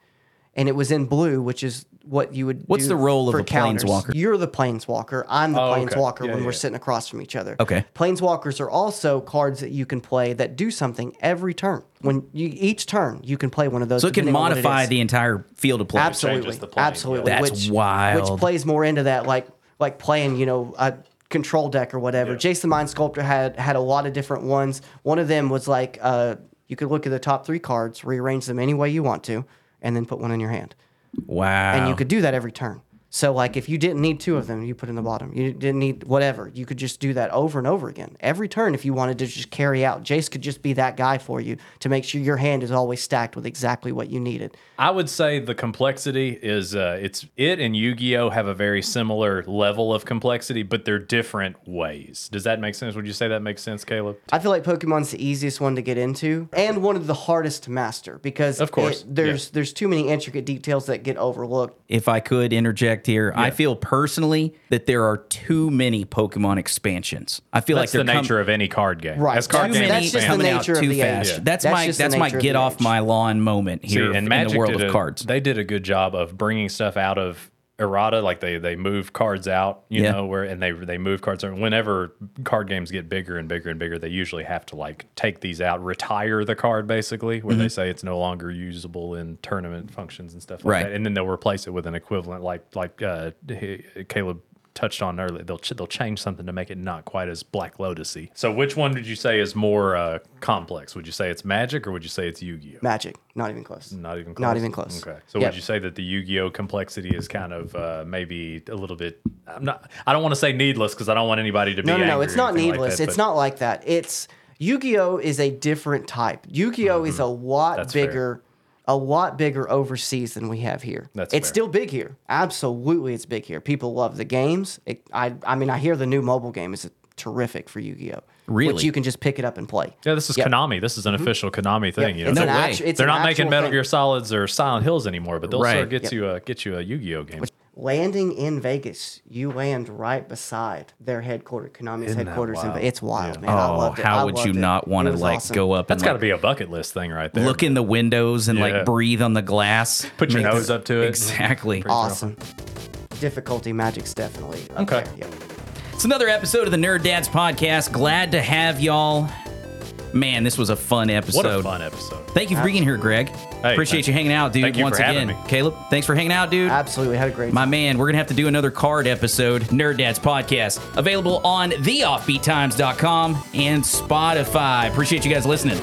[SPEAKER 3] and it was in blue, which is what you would.
[SPEAKER 1] What's
[SPEAKER 3] do
[SPEAKER 1] the role of
[SPEAKER 3] for
[SPEAKER 1] a
[SPEAKER 3] counters.
[SPEAKER 1] Planeswalker?
[SPEAKER 3] You're the Planeswalker. I'm the
[SPEAKER 2] Oh, okay.
[SPEAKER 3] Planeswalker
[SPEAKER 2] Yeah,
[SPEAKER 3] when we're
[SPEAKER 2] yeah.
[SPEAKER 3] sitting across from each other.
[SPEAKER 1] Okay.
[SPEAKER 3] Planeswalkers are also cards that you can play that do something every turn. When you each turn, you can play one of those.
[SPEAKER 1] So it can
[SPEAKER 3] depending on what
[SPEAKER 1] modify
[SPEAKER 3] is.
[SPEAKER 1] the entire field of play.
[SPEAKER 3] Absolutely,
[SPEAKER 2] changes the plane,
[SPEAKER 3] absolutely.
[SPEAKER 1] yeah. That's
[SPEAKER 3] which,
[SPEAKER 1] wild.
[SPEAKER 3] Which plays more into that, like like playing, you know, a control deck or whatever. Jason Mind Sculptor had had a lot of different ones. One of them was like, uh, you could look at the top three cards, rearrange them any way you want to, and then put one in your hand.
[SPEAKER 1] Wow.
[SPEAKER 3] And you could do that every turn. So like if you didn't need two of them, you put in the bottom. You didn't need whatever. You could just do that over and over again. Every turn if you wanted to just carry out. Jace could just be that guy for you to make sure your hand is always stacked with exactly what you needed.
[SPEAKER 2] I would say the complexity is uh, it's it and Yu-Gi-Oh have a very similar level of complexity, but they're different ways. Does that make sense? Would you say that makes sense, Caleb?
[SPEAKER 3] I feel like Pokemon's the easiest one to get into and one of the hardest to master because
[SPEAKER 2] Of course,
[SPEAKER 3] it- there's there's too many intricate details that get overlooked.
[SPEAKER 1] if I could interject interject here? I feel personally that there are too many Pokemon expansions. I feel
[SPEAKER 2] That's
[SPEAKER 1] like
[SPEAKER 2] the
[SPEAKER 1] they're com-
[SPEAKER 2] nature of any card game.
[SPEAKER 3] Right.
[SPEAKER 2] As card
[SPEAKER 3] Too
[SPEAKER 1] too
[SPEAKER 2] games,
[SPEAKER 3] many-
[SPEAKER 1] many
[SPEAKER 3] That's just the
[SPEAKER 1] coming out
[SPEAKER 3] nature of
[SPEAKER 1] too
[SPEAKER 3] the age.
[SPEAKER 1] fast.
[SPEAKER 3] Yeah.
[SPEAKER 1] That's,
[SPEAKER 3] That's
[SPEAKER 1] my that's my
[SPEAKER 3] nature of
[SPEAKER 1] get off
[SPEAKER 3] age.
[SPEAKER 1] my lawn moment
[SPEAKER 2] See,
[SPEAKER 1] here
[SPEAKER 2] and
[SPEAKER 1] in
[SPEAKER 2] Magic
[SPEAKER 1] the world of
[SPEAKER 2] a,
[SPEAKER 1] cards.
[SPEAKER 2] They did a good job of bringing stuff out of errata. Like they they move cards out, you
[SPEAKER 1] Yeah.
[SPEAKER 2] know, where and they they move cards. out. Whenever card games get bigger and bigger and bigger, they usually have to like take these out, retire the card basically, where
[SPEAKER 1] Mm-hmm.
[SPEAKER 2] they say it's no longer usable in tournament functions and stuff like
[SPEAKER 1] Right.
[SPEAKER 2] that. And then they'll replace it with an equivalent, like like uh, Caleb touched on earlier. They'll ch- they'll change something to make it not quite as Black Lotusy. So which one would you say is more uh, complex? Would you say it's Magic or would you say it's Yu Gi Oh?
[SPEAKER 3] Magic, not even close.
[SPEAKER 2] Not even close.
[SPEAKER 3] Not even close.
[SPEAKER 2] Okay. So
[SPEAKER 3] Yep.
[SPEAKER 2] would you say that the Yu-Gi-Oh complexity is kind of uh, maybe a little bit? I'm not. I don't want to say needless because I don't want anybody to be.
[SPEAKER 3] No, no, no.
[SPEAKER 2] angry
[SPEAKER 3] It's
[SPEAKER 2] or
[SPEAKER 3] not
[SPEAKER 2] anything like
[SPEAKER 3] needless.
[SPEAKER 2] that,
[SPEAKER 3] it's
[SPEAKER 2] but
[SPEAKER 3] not like that. It's Yu-Gi-Oh is a different type. Yu-Gi-Oh is a lot
[SPEAKER 2] Mm-hmm. That's fair.
[SPEAKER 3] bigger, a lot bigger overseas than we have here.
[SPEAKER 2] That's
[SPEAKER 3] it's
[SPEAKER 2] fair.
[SPEAKER 3] still big here. Absolutely, it's big here. People love the games. It, I, I mean, I hear the new mobile game is terrific for Yu-Gi-Oh.
[SPEAKER 1] Really?
[SPEAKER 3] Which you can just pick it up and play.
[SPEAKER 2] Yeah, this is
[SPEAKER 3] Yep.
[SPEAKER 2] Konami. This is an mm-hmm. official Konami thing. You know,
[SPEAKER 3] It's
[SPEAKER 1] No way.
[SPEAKER 3] actu- it's
[SPEAKER 2] they're not making Metal
[SPEAKER 3] thing.
[SPEAKER 2] Gear Solids or Silent Hills anymore, but they'll
[SPEAKER 1] Right.
[SPEAKER 2] still get
[SPEAKER 3] Yep.
[SPEAKER 2] you a get you a Yu-Gi-Oh game.
[SPEAKER 3] Landing in Vegas, you land right beside their headquarters, Konami's
[SPEAKER 2] Isn't that
[SPEAKER 3] headquarters. In
[SPEAKER 2] wild?
[SPEAKER 3] It's wild,
[SPEAKER 2] Yeah.
[SPEAKER 3] man. I
[SPEAKER 1] oh,
[SPEAKER 3] loved it.
[SPEAKER 1] how
[SPEAKER 3] I
[SPEAKER 1] would you
[SPEAKER 3] loved it.
[SPEAKER 1] not want
[SPEAKER 3] It
[SPEAKER 1] to
[SPEAKER 3] was
[SPEAKER 1] like
[SPEAKER 3] awesome.
[SPEAKER 1] go up
[SPEAKER 2] That's got to
[SPEAKER 1] like,
[SPEAKER 2] be a bucket list thing right there.
[SPEAKER 1] look in the windows and
[SPEAKER 2] Yeah.
[SPEAKER 1] like breathe on the glass?
[SPEAKER 2] Put your
[SPEAKER 1] Make
[SPEAKER 2] nose up to it.
[SPEAKER 1] Exactly.
[SPEAKER 3] awesome. Difficulty magic's definitely up
[SPEAKER 2] Okay.
[SPEAKER 3] there, yep.
[SPEAKER 1] It's another episode of the Nerdads podcast. Glad to have y'all. Man, this was a fun episode.
[SPEAKER 2] What a fun episode.
[SPEAKER 1] Thank you for being here, Greg. Appreciate
[SPEAKER 2] thank-
[SPEAKER 1] you hanging out, dude.
[SPEAKER 2] thank you
[SPEAKER 1] once
[SPEAKER 2] for having
[SPEAKER 1] again,
[SPEAKER 2] me.
[SPEAKER 1] Caleb, thanks for hanging out, dude.
[SPEAKER 3] Absolutely, had a great
[SPEAKER 1] My man, we're gonna have to do another card episode. Nerdads podcast available on theoffbeattimes.com and Spotify. Appreciate you guys listening.